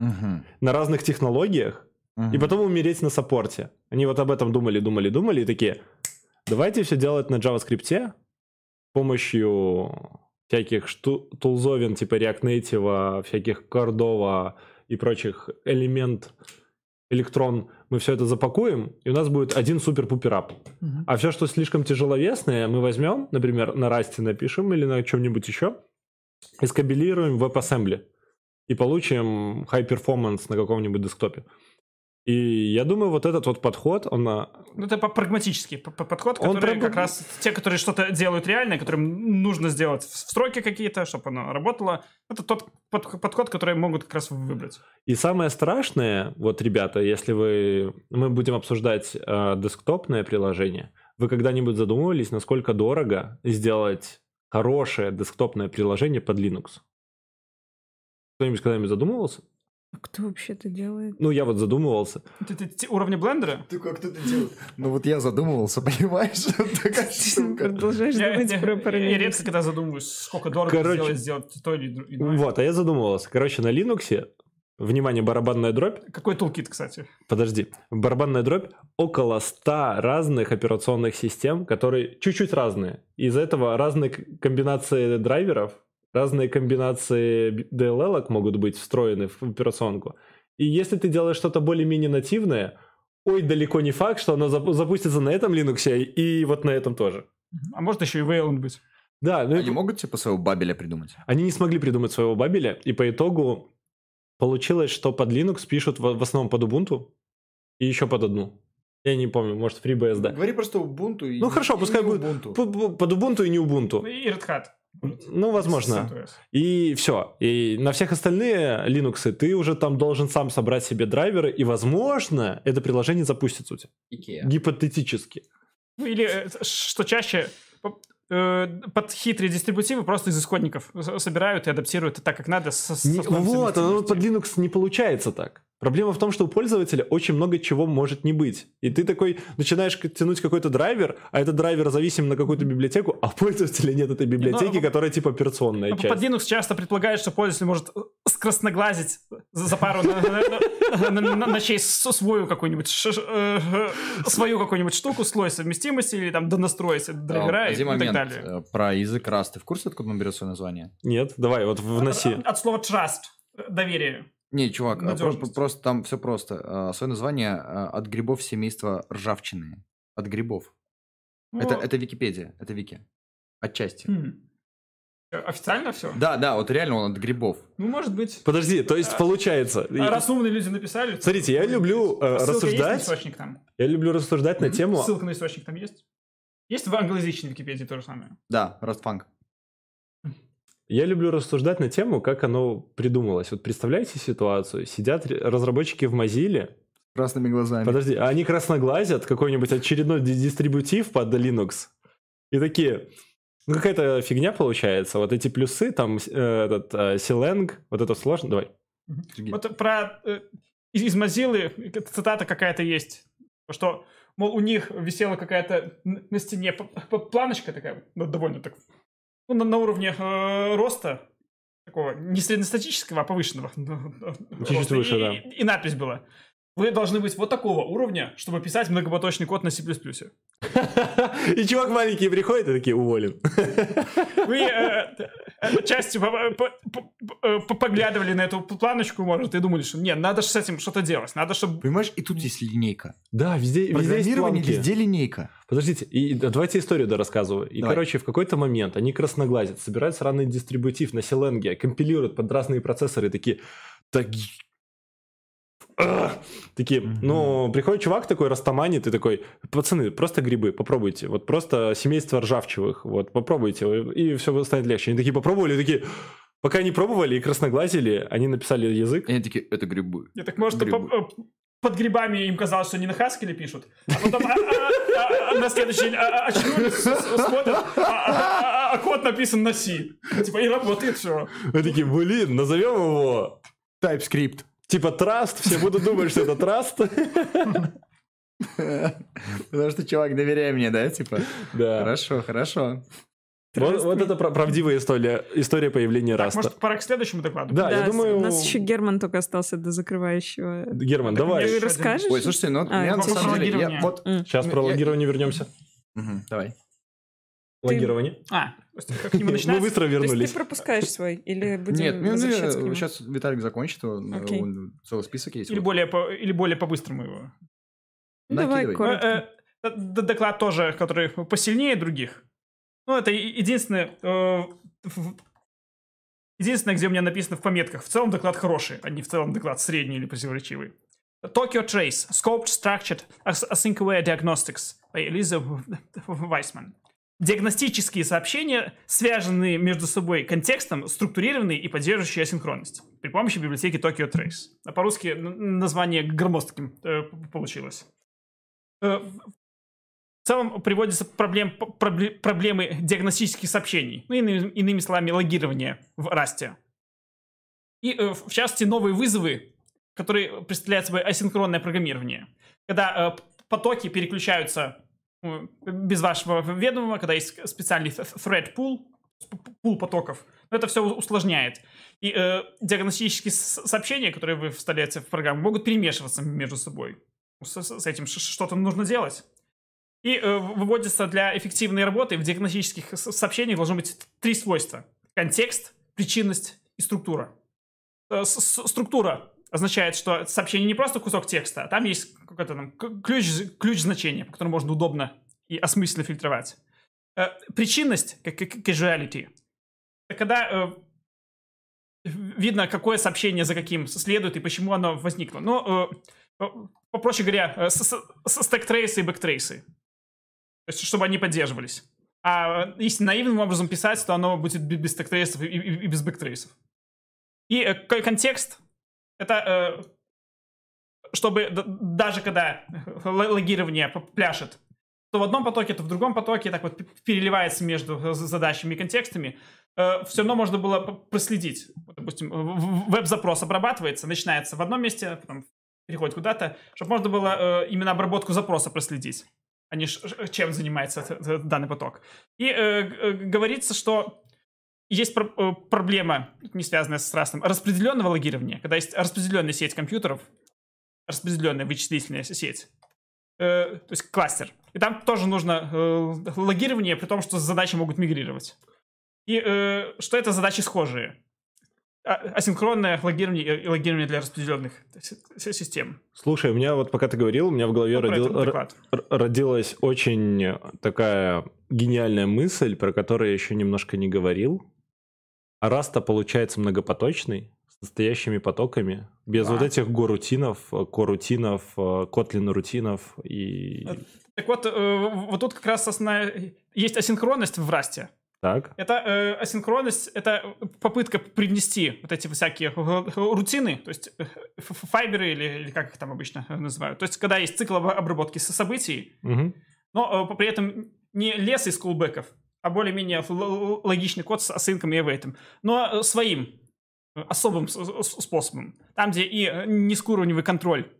Мгм. на разных технологиях, и потом умереть на саппорте. Они вот об этом думали, думали, думали, и такие, давайте все делать на JavaScript с помощью всяких шту- тулзовин типа React Native, всяких Cordova и прочих элемент, электрон, мы все это запакуем, и у нас будет один супер-пупер ап. Мгм. А все, что слишком тяжеловесное, мы возьмем, например, на расте напишем или на чем-нибудь еще, и скомпилируем в WebAssembly. И получим high performance на каком-нибудь десктопе. И я думаю, вот этот вот подход, он... а, Ну, это прагматический подход, Он который прям- как раз те, которые что-то делают реально, которым нужно сделать в- строки какие-то, чтобы оно работало. Это тот под- подход, который могут как раз выбрать. И самое страшное, вот, ребята, если вы... Мы будем обсуждать э, десктопное приложение. Вы когда-нибудь задумывались, насколько дорого сделать хорошее десктопное приложение под Linux? Кто-нибудь когда-нибудь задумывался? А кто вообще это делает? Ну, я вот задумывался. Ты, ты- ты уровня блендера? Ты как кто-то делает? Ну вот я задумывался, понимаешь? [laughs] Такая Ты штука. продолжаешь Я, думать я- про я параллель. редко когда задумываюсь, сколько дорого сделать, сделать то или иное. Вот, а я задумывался. Короче, на Linux, внимание, барабанная дробь, Какой тулкит, кстати? подожди, барабанная дробь около 100 разных операционных систем, которые чуть-чуть разные. Из этого разные комбинации драйверов, разные комбинации DLL могут быть встроены в операционку. И если ты делаешь что-то более-менее нативное, ой, далеко не факт, что оно зап- запустится на этом Linux и вот на этом тоже. А может еще и Wayland быть. Да, ну и Они могут типа своего бабеля придумать? Они не смогли придумать своего бабеля, и по итогу получилось, что под Linux пишут в, в основном под Ubuntu и еще под одну. Я не помню, может, FreeBSD. Говори просто Ubuntu и Ну хорошо, и пускай будет Ubuntu. под Ubuntu и не Ну Ubuntu. и Red Hat. Ну, возможно. И все. И на всех остальные Linux ты уже там должен сам собрать себе драйверы, и, возможно, это приложение запустится у тебя. Ikea. Гипотетически. Ну или, э, что чаще, э, под хитрые дистрибутивы просто из исходников собирают и адаптируют так, как надо. С, с Не- условием вот, оно под. Linux не получается так. Проблема в том, что у пользователя очень много чего может не быть. И ты такой начинаешь тянуть какой-то драйвер, а этот драйвер зависим на какую-то библиотеку, а у пользователя нет этой библиотеки, ну, которая типа операционная Ну, часть. Под Linux часто предполагают, что пользователь может э, скрасноглазить за за пару ночей свою какую-нибудь э, э, свою какую-нибудь штуку, слой совместимости или там донастроить драйвера А, и так далее. э, про язык Rust. Ты в курсе, откуда он берет свое название? Нет, давай, вот вноси. От, слова trust, э, доверие. Не, чувак, а про- просто там все просто. А, Свое название а, от грибов семейства ржавчины. От грибов. Это, Ну, это Википедия, это Вики. Отчасти. хм. Э, Официально все? Да, да, вот реально он от грибов. Ну, может быть. Подожди, то есть А, получается... и- А раз умные люди написали... Смотрите, я люблю э, Ссылка есть на рассуждать, источник там? я люблю рассуждать на тему... Ссылка на источник там есть? Есть в англоязычной Википедии то же самое? Да, Растфанк. Я люблю рассуждать на тему, как оно придумалось. Вот представляете ситуацию? Сидят разработчики в Mozilla, Красными глазами. подожди, а они красноглазят какой-нибудь очередной ди- дистрибутив под Linux. И такие, ну какая-то фигня получается. Вот эти плюсы, там э, этот э, Silang, вот это сложно. Давай. Сергей. Вот про... э, из, из Mozilla цитата какая-то есть, что, мол, у них висела какая-то на стене планочка такая, ну, довольно так, ну, на, на уровне э, роста, такого не среднестатического, а повышенного. Чуть-чуть роста. выше, и, да. И, и надпись была. Вы должны быть вот такого уровня, чтобы писать многопоточный код на C++. [laughs] И чувак маленький приходит и такие, уволен. [laughs] Вы частью по- по- по- по- поглядывали на эту планочку, может, и думали, что нет, надо же с этим что-то делать, надо, чтобы... Понимаешь, и тут есть линейка. Да, везде, везде есть Программирование планки. везде линейка. Подождите, и да, давайте историю дорассказываю. И, Давай. короче, в какой-то момент они красноглазят, собирают сраный дистрибутив на Силенге, компилируют под разные процессоры, такие... Так... [clears throat] Такие, ну, приходит чувак такой, растаманит, и такой, пацаны, просто грибы, попробуйте. Вот просто семейство ржавчевых, вот, попробуйте, и все станет легче. Они такие попробовали, такие, пока не пробовали и красноглазили, они написали язык. И они такие, это грибы. Я так, может, Грибы. э, под грибами им казалось, что они на Хаскеле пишут, а потом а, а, а, на следующий день очнулись, смотрят, а код написан на C. Типа, и работает все. Они такие, блин, назовем его TypeScript. Типа Траст, все будут думать, что это Траст. Потому что, чувак, доверяй мне, да, типа? Да. Хорошо, хорошо. Вот, вот это пра- правдивая история, история появления Так, Раста. может, пора к следующему докладу? Да, я с- думаю- У нас еще Герман только остался до закрывающего. Герман, Так давай. Ты расскажешь? Ой, слушайте, ну, А, я на самом деле, я вот... Сейчас Ну, про я- логирование вернемся. Мгм, Давай. Логирование. А, как к нему [laughs] Мы начинается? быстро То есть вернулись. ты пропускаешь свой? Или будем Нет, ну, нему? сейчас Виталик закончит, он, целый список есть. Или вот. более, по, или более по-быстрому его? Ну, давай коротко. Э, э, доклад тоже, который посильнее других. Ну, это единственное, э, единственное, где у меня написано в пометках. В целом доклад хороший, а не в целом доклад средний или противоречивый. Tokyo Trace. Scoped Structured As- Async-Aware Diagnostics by Элиза Вайсман. Диагностические сообщения, связанные между собой контекстом, структурированные и поддерживающие асинхронность при помощи библиотеки Tokyo Trace. А по-русски название громоздким э, получилось. Э, в целом приводятся проблем, пробле- проблемы диагностических сообщений, ну, иными, иными словами, логирования в расте. И, э, в частности, новые вызовы который представляет собой асинхронное программирование. Когда потоки переключаются без вашего ведомого, когда есть специальный thread pool, пул потоков, это все усложняет. И э, диагностические сообщения, которые вы вставляете в программу, могут перемешиваться между собой. С, с этим что-то нужно делать. И э, выводится для эффективной работы в диагностических сообщениях должно быть три свойства. Контекст, причинность и структура. Э, структура означает, что сообщение не просто кусок текста, а там есть какой-то там ключ, ключ значения, по которому можно удобно и осмысленно фильтровать. Э, причинность, как causality, это когда э, видно, какое сообщение за каким следует и почему оно возникло. Ну, э, попроще говоря, стэк-трейсы и бэк-трейсы. То есть, чтобы они поддерживались. А если наивным образом писать, то оно будет без stack-trace ов и, и, и без backtrace ов. И контекст — это чтобы даже когда логирование пляшет то в одном потоке, то в другом потоке так вот переливается между э, задачами и контекстами, э, все равно можно было проследить. Допустим, веб-запрос обрабатывается, начинается в одном месте, потом переходит куда-то, чтобы можно было э, именно обработку запроса проследить, а не чем занимается данный поток. И говорится, что есть проблема, не связанная с растом, распределенного логирования, когда есть распределенная сеть компьютеров, распределенная вычислительная сеть, э, то есть кластер. И там тоже нужно э, логирование, при том, что задачи могут мигрировать. И э, что это задачи схожие? А, асинхронное логирование и логирование для распределенных систем. Слушай, у меня вот пока ты говорил, у меня в голове ну, родил, родилась очень такая гениальная мысль, про которую я еще немножко не говорил. А раз-то получается многопоточный, настоящими потоками, без да. вот этих горутинов, корутинов, котлин-рутинов и... Э, так вот, э, вот тут как раз основная... Есть асинхронность в расте. Так. Это э, асинхронность, это попытка привнести вот эти всякие рутины, то есть э, файберы или, или как их там обычно называют. То есть когда есть цикл обработки событий, угу. но э, при этом не лес из кулбеков, а более-менее логичный код с асинком и эвейтом, но своим особым способом. Там, где и э, низкоуровневый контроль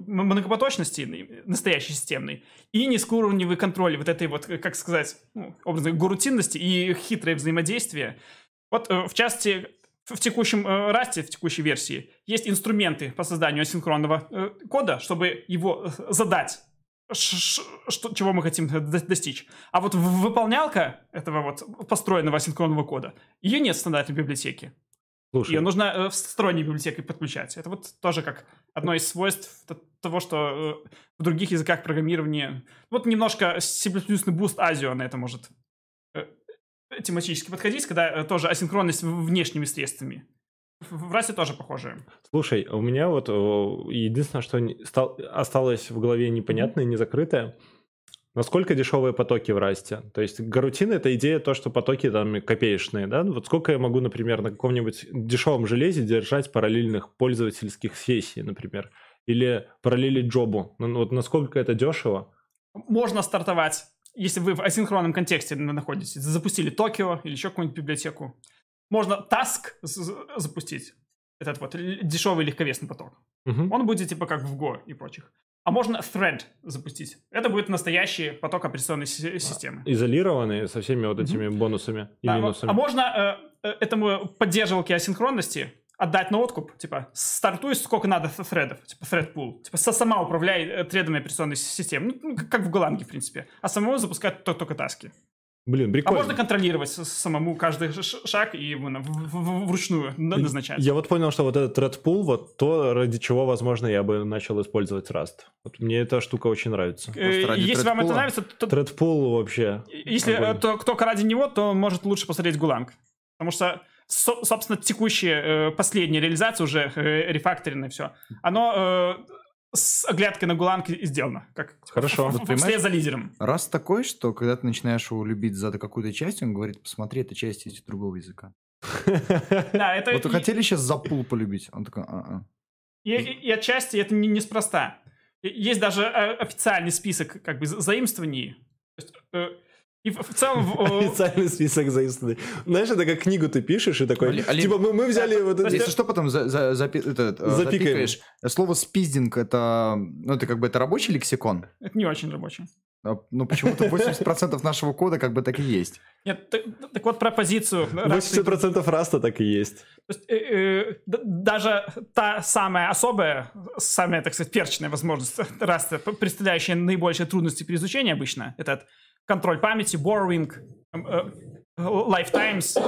многопоточности, настоящей системной, и низкоуровневый контроль вот этой вот, как сказать, ну, образно, гурутинности и хитрое взаимодействие. Вот, э, в части, в текущем э, расте, в текущей версии, есть инструменты по созданию асинхронного кода, чтобы его задать что, чего мы хотим достичь. А вот выполнялка этого вот построенного асинхронного кода, ее нет в стандартной библиотеке. Слушай. Ее нужно э, сторонней библиотекой подключать. Это вот тоже как одно из свойств того, что э, в других языках программирования... Вот немножко C++ Boost ASIO на это может э, тематически подходить, когда тоже асинхронность внешними средствами. В расе тоже похоже. Слушай, у меня вот единственное, что стал, осталось в голове непонятное, незакрытое – Насколько дешевые потоки в расте? То есть гарутин — это идея то, что потоки там копеечные, да? Вот сколько я могу, например, на каком-нибудь дешевом железе держать параллельных пользовательских сессий, например? Или параллелить джобу? Ну, вот насколько это дешево? Можно стартовать, если вы в асинхронном контексте находитесь. Запустили Токио или еще какую-нибудь библиотеку. Можно Task запустить. Этот вот дешевый легковесный поток. Угу. Он будет типа как в Go и прочих. А можно thread запустить. Это будет настоящий поток операционной системы. Изолированный со всеми вот этими mm-hmm. бонусами и да, минусами. А можно э, э, этому поддерживалке асинхронности отдать на откуп, типа, стартуй сколько надо threadов, типа thread pool, типа сама управляй э, тредами операционной системы, ну, как в Голанге, в принципе, а самому запускать только таски. Блин, прикольно. А можно контролировать самому каждый шаг и вручную назначать. Я вот понял, что вот этот thread pool, вот то, ради чего, возможно, я бы начал использовать Rust. Вот мне эта штука очень нравится. Э, если вам это нравится, то... Thread pool вообще... Если огонь. то, кто ради него, то может лучше посмотреть Гуланг. Потому что, собственно, текущая, э, последняя реализация уже э, рефакторенная все, оно с оглядкой на Гуланг сделано. Как, Хорошо. Вот, вслед за лидером. Раз такой, что когда ты начинаешь его любить за какую-то часть, он говорит, посмотри, это часть из другого языка. [laughs] Да, это... Вот вы хотели сейчас за пул полюбить? Он такой, а-а. И, отчасти это не, неспроста. Есть даже э, официальный список как бы заимствований. И в, целом... Официальный список заимствований. Знаешь, это как книгу ты пишешь и такой, типа, мы, мы взяли вот то эти... Если что, потом за, за- запи- это, э, запикаешь. Слово спиздинг это, ну, это как бы это рабочий лексикон. Это не очень рабочий. А, Ну, почему-то 80% нашего кода как бы так и есть. Нет, так, так вот про позицию. раз ты- 80% раста так и есть. То есть, э, э, даже та самая особая, самая, так сказать, перчная возможность [laughs] раста, представляющая наибольшие трудности при изучении обычно, этот контроль памяти, borrowing, эм, э, lifetimes,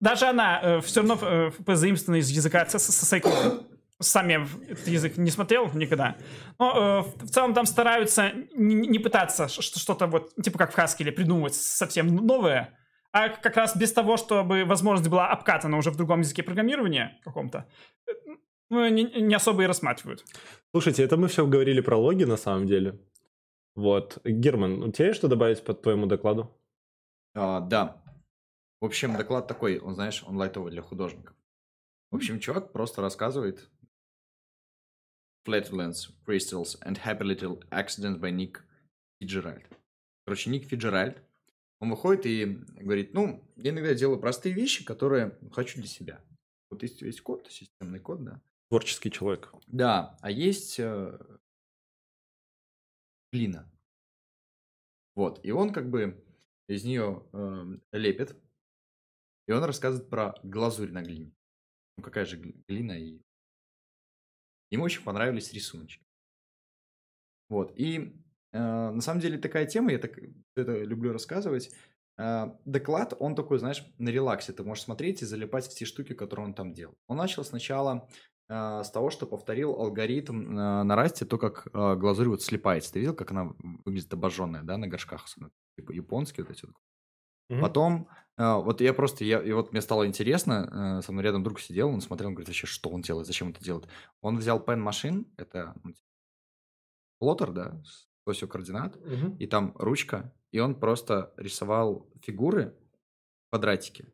даже она все равно э, позаимствована из языка сайклона. Сам я этот язык не смотрел никогда. Но э, в целом там стараются не, не пытаться что-то вот, типа как в Haskell, придумывать совсем новое, а как раз без того, чтобы возможность была обкатана уже в другом языке программирования каком-то, э, ну, не, не особо и рассматривают. Слушайте, это мы все говорили про логи на самом деле. Вот. Герман, у тебя есть что добавить по твоему докладу? А, да. В общем, доклад такой, он, знаешь, он лайтовый для художников. В общем, чувак просто рассказывает Flatulence, Crystals and Happy Little Accidents by Nick Fitzgerald. Короче, Ник Фиджеральд, он выходит и говорит, ну, я иногда делаю простые вещи, которые хочу для себя. Вот есть, есть код, системный код, да. Творческий человек. Да, а есть э, глина. Вот, и он как бы из нее эм, лепит, и он рассказывает про глазурь на глине. Ну, какая же гли- глина и... Ему очень понравились рисуночки. Вот, и э, на самом деле такая тема, я так это люблю рассказывать. Э, доклад, он такой, знаешь, на релаксе. Ты можешь смотреть и залипать в те штуки, которые он там делал. Он начал сначала э, с того, что повторил алгоритм э, на расте, то, как э, глазурь вот слипается. Ты видел, как она выглядит обожженная, да, на горшках, особенно, типа японские вот эти вот. Мгм. Потом, э, вот я просто, я, и вот мне стало интересно, э, со мной рядом друг сидел, он смотрел, он говорит, вообще, что он делает, зачем это делает? Он взял pen machine, это ну, типа, плоттер, да, с осью координат, Мгм. и там ручка, и он просто рисовал фигуры, квадратики,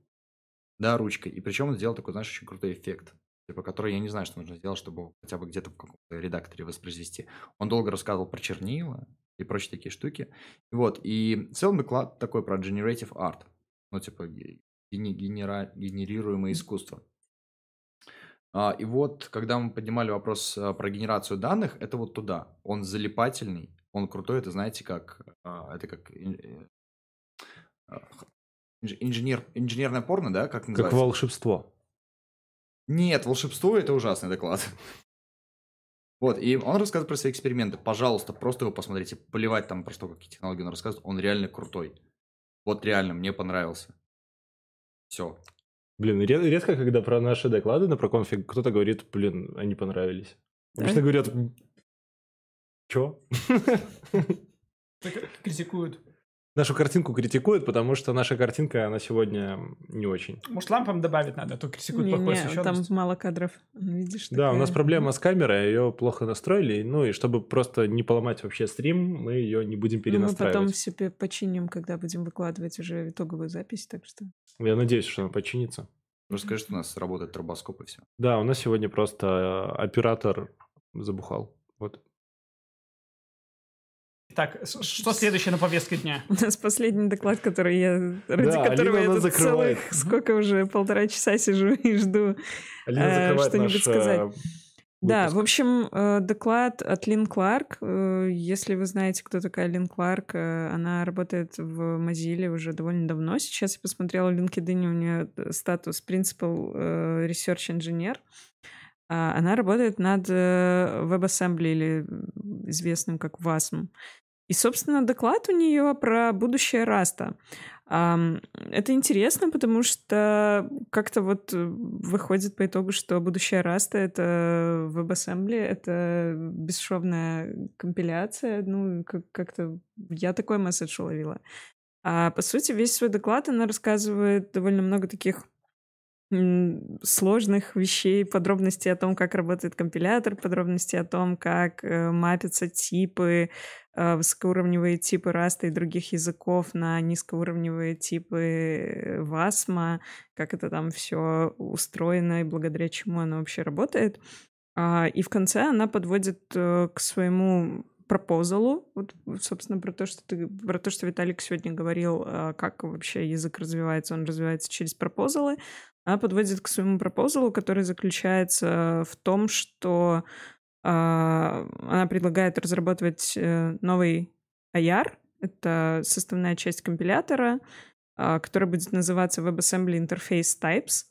да, ручкой, и причем он сделал такой, знаешь, очень крутой эффект, типа, который я не знаю, что нужно сделать, чтобы хотя бы где-то в каком-то редакторе воспроизвести. Он долго рассказывал про чернила и прочие такие штуки. Вот, и в целом доклад такой про generative art, ну, типа, генера- генерируемое искусство. А, и вот, когда мы поднимали вопрос а, про генерацию данных, это вот туда. Он залипательный, он крутой, это знаете как, а, это как э, инж- инженер, инженерное порно, да, как Как называется? волшебство. Нет, волшебство это ужасный доклад. Вот, и он рассказывает про свои эксперименты. Пожалуйста, просто его посмотрите. Поливать там про что, какие технологии он рассказывает. Он реально крутой. Вот реально, мне понравился. Все. Блин, ре- редко, когда про наши доклады на проконфиг кто-то говорит, блин, они понравились. Да? Обычно говорят, чё? Так [laughs] критикуют. Нашу картинку критикуют, потому что наша картинка, она сегодня не очень. Может, лампам добавить надо, а то критикуют плохой Не-не, там освещенность. мало кадров. Видишь? Да, у нас такая- проблема с камерой, ее плохо настроили, ну и чтобы просто не поломать вообще стрим, мы ее не будем Ну, мы потом перенастраивать. себе починим, когда будем выкладывать уже итоговую запись, так что... Я надеюсь, что она починится. Просто скажи, что у нас работает тробоскоп и все. Да, у нас сегодня просто э, оператор забухал. Вот. Так, что следующее на повестке дня? [laughs] У нас последний доклад, который я... Ради Да, которого Алина я тут закрывает. целых... Сколько уже? Полтора часа сижу и жду. Алина Э, закрывает что-нибудь наш, сказать. э, Да, выпуск. в общем, э, доклад от Лин Кларк. Э, Если вы знаете, кто такая Лин Кларк, она работает в Mozilla уже довольно давно. Сейчас я посмотрела в LinkedIn, у нее статус Principal Research Engineer. А Она работает над э, WebAssembly, или известным как WASM. И, собственно, доклад у нее про будущее Раста. Это интересно, потому что как-то вот э, выходит по итогу, что будущее Раста — это WebAssembly, это бесшовная компиляция. Ну, как- как-то я такой месседж уловила. А по сути, весь свой доклад она рассказывает довольно много таких сложных вещей, подробностей о том, как работает компилятор, подробностей о том, как э, мапятся типы, э, высокоуровневые типы раста и других языков на низкоуровневые типы э, васма, как это там все устроено и благодаря чему оно вообще работает. А, И в конце она подводит э, к своему пропозалу. Вот, собственно, про то, что ты, про то, что Виталик сегодня говорил, а, как вообще язык развивается. Он развивается через пропозалы. Она подводит к своему пропозалу, который заключается в том, что а, она предлагает разработать э, новый IR. Это составная часть компилятора, а, который будет называться WebAssembly Interface Types.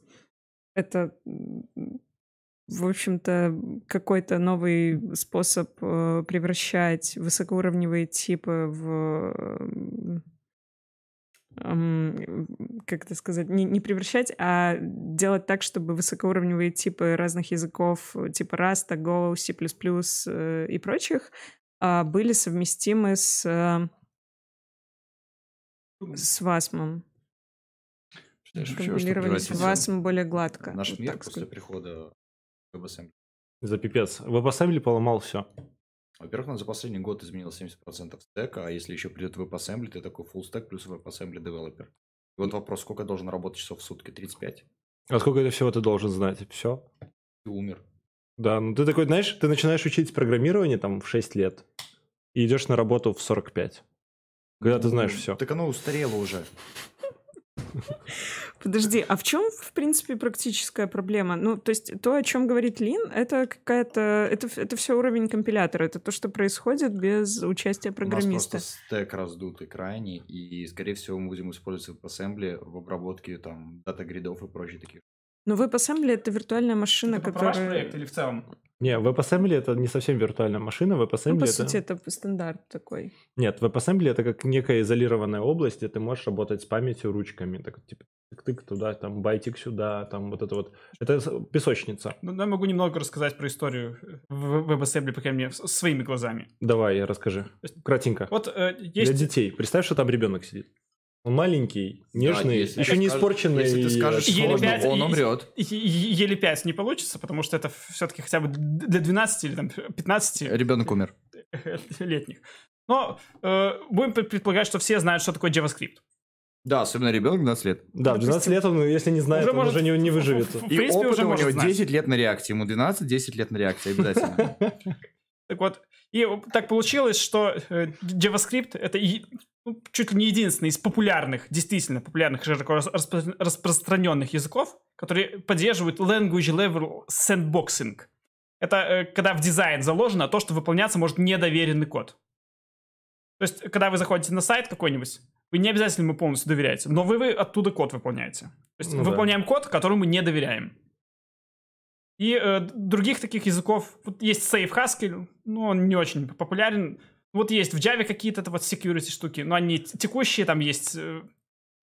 Это в общем-то, какой-то новый способ э, превращать высокоуровневые типы в как это сказать, не, не превращать, а делать так, чтобы высокоуровневые типы разных языков, типа Rust, Go, C++ э, и прочих, а, были совместимы с, э, с WASM. Компилировались WASM более гладко. Наш вот мир после сказать. прихода WebAssembly. За пипец. WebAssembly поломал все. Во-первых, он за последний год изменил 70% стека, а если еще придет WebAssembly, ты такой full stack плюс WebAssembly девелопер. И вот вопрос, сколько должен работать часов в сутки? 35? А сколько это всего ты должен знать? Все. Ты умер. Да, ну ты такой, знаешь, ты начинаешь учить программирование там в 6 лет и идешь на работу в 45. Когда ты знаешь Ну, все. Так оно устарело уже. [laughs] Подожди, а в чем, в принципе, практическая проблема? Ну, то есть то, о чем говорит Лин, это какая-то... Это, это все уровень компилятора. Это то, что происходит без участия У нас программиста. просто стек раздутый крайний, и, скорее всего, мы будем использовать WebAssembly в обработке там дата-гридов и прочих таких. Но WebAssembly — это виртуальная машина, Это которая... проект или в целом? Не, WebAssembly это не совсем виртуальная машина. WebAssembly Ну, по это... сути, это стандарт такой. Нет, WebAssembly это как некая изолированная область, где ты можешь работать с памятью ручками. Так, типа, тык-тык туда, там, байтик сюда, там, вот это вот. Это песочница. Ну, я могу немного рассказать про историю в WebAssembly, по крайней мере, с- своими глазами. Давай, расскажи. Кратенько. Вот э, Для есть... детей. Представь, что там ребенок сидит. Он маленький, нежный, если еще не испорченный. Если ты скажешь Еле сложно, пять, он и- умрет. Еле 5 не получится, потому что это все-таки хотя бы для 12 или там 15 Ребенок умер. [laughs] летних. Но э, будем пред- предполагать, что все знают, что такое JavaScript. Да, особенно ребенок 12 лет. Да, в 12 лет он, если не знает, Уже он может- уже не, не выживет. В И принципе, опыт уже у него знать. 10 лет на реакте. Ему 12, 10 лет на реакте обязательно. [laughs] Так вот, и так получилось, что э, JavaScript это и- ну, чуть ли не единственный из популярных, действительно популярных, широко рас- распро- распространенных языков, которые поддерживают language level sandboxing. Это э, когда в дизайн заложено то, что выполняться может недоверенный код. То есть, когда вы заходите на сайт какой-нибудь, вы не обязательно ему полностью доверяете, но вы, вы оттуда код выполняете. То есть, Ну да. выполняем код, которому не доверяем. И э, других таких языков, вот есть Safe Haskell, ну, он не очень популярен. Вот есть в Java какие-то вот security штуки, но они текущие, там есть, э,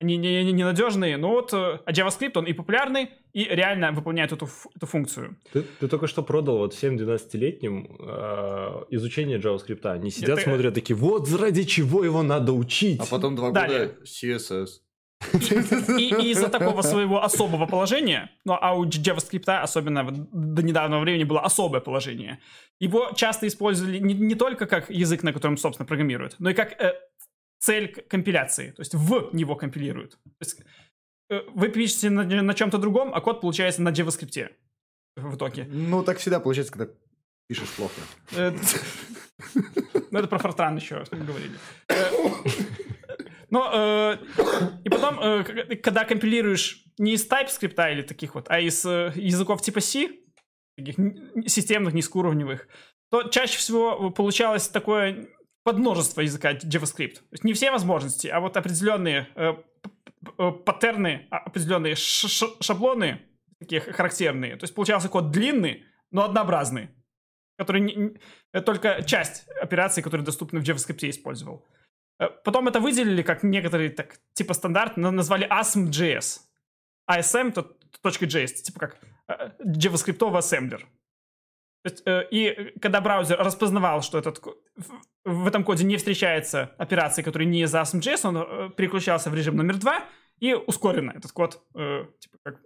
они не- не- ненадежные, но вот э, а JavaScript, он и популярный, и реально выполняет эту, эту функцию. Ты, ты только что продал вот всем 12-летним э, изучение JavaScript. Они сидят, Это- смотрят такие, вот ради чего его надо учить. А потом два Далее. года CSS. И, из-за такого своего особого положения, ну а у JavaScript, особенно до недавнего времени, было особое положение, его часто использовали не, не только как язык, на котором, собственно, программируют, но и как э, цель компиляции, то есть в него компилируют. То есть, э, вы пишете на, на чем-то другом, а код получается на JavaScript в итоге. Ну, так всегда получается, когда пишешь плохо. Э, [laughs] Ну, это про Фортран еще говорили. Но, э, и потом, э, когда компилируешь не из TypeScript или таких вот, а из э, языков типа C, таких системных, низкоуровневых, то чаще всего получалось такое подмножество языка JavaScript. То есть не все возможности, а вот определенные э, паттерны, а, определенные шаблоны, такие характерные. То есть получался код длинный, но однообразный который не- не- только часть операций, которые доступны в JavaScript использовал. Э, Потом это выделили как некоторые, так, типа стандарт, на- назвали ASM.js. ASM, то .js, типа как э, JavaScript ассемблер. Э, и когда браузер распознавал, что этот, в, этом коде не встречается операции, которые не из ASM.js, он переключался в режим номер два и ускоренно этот код, типа как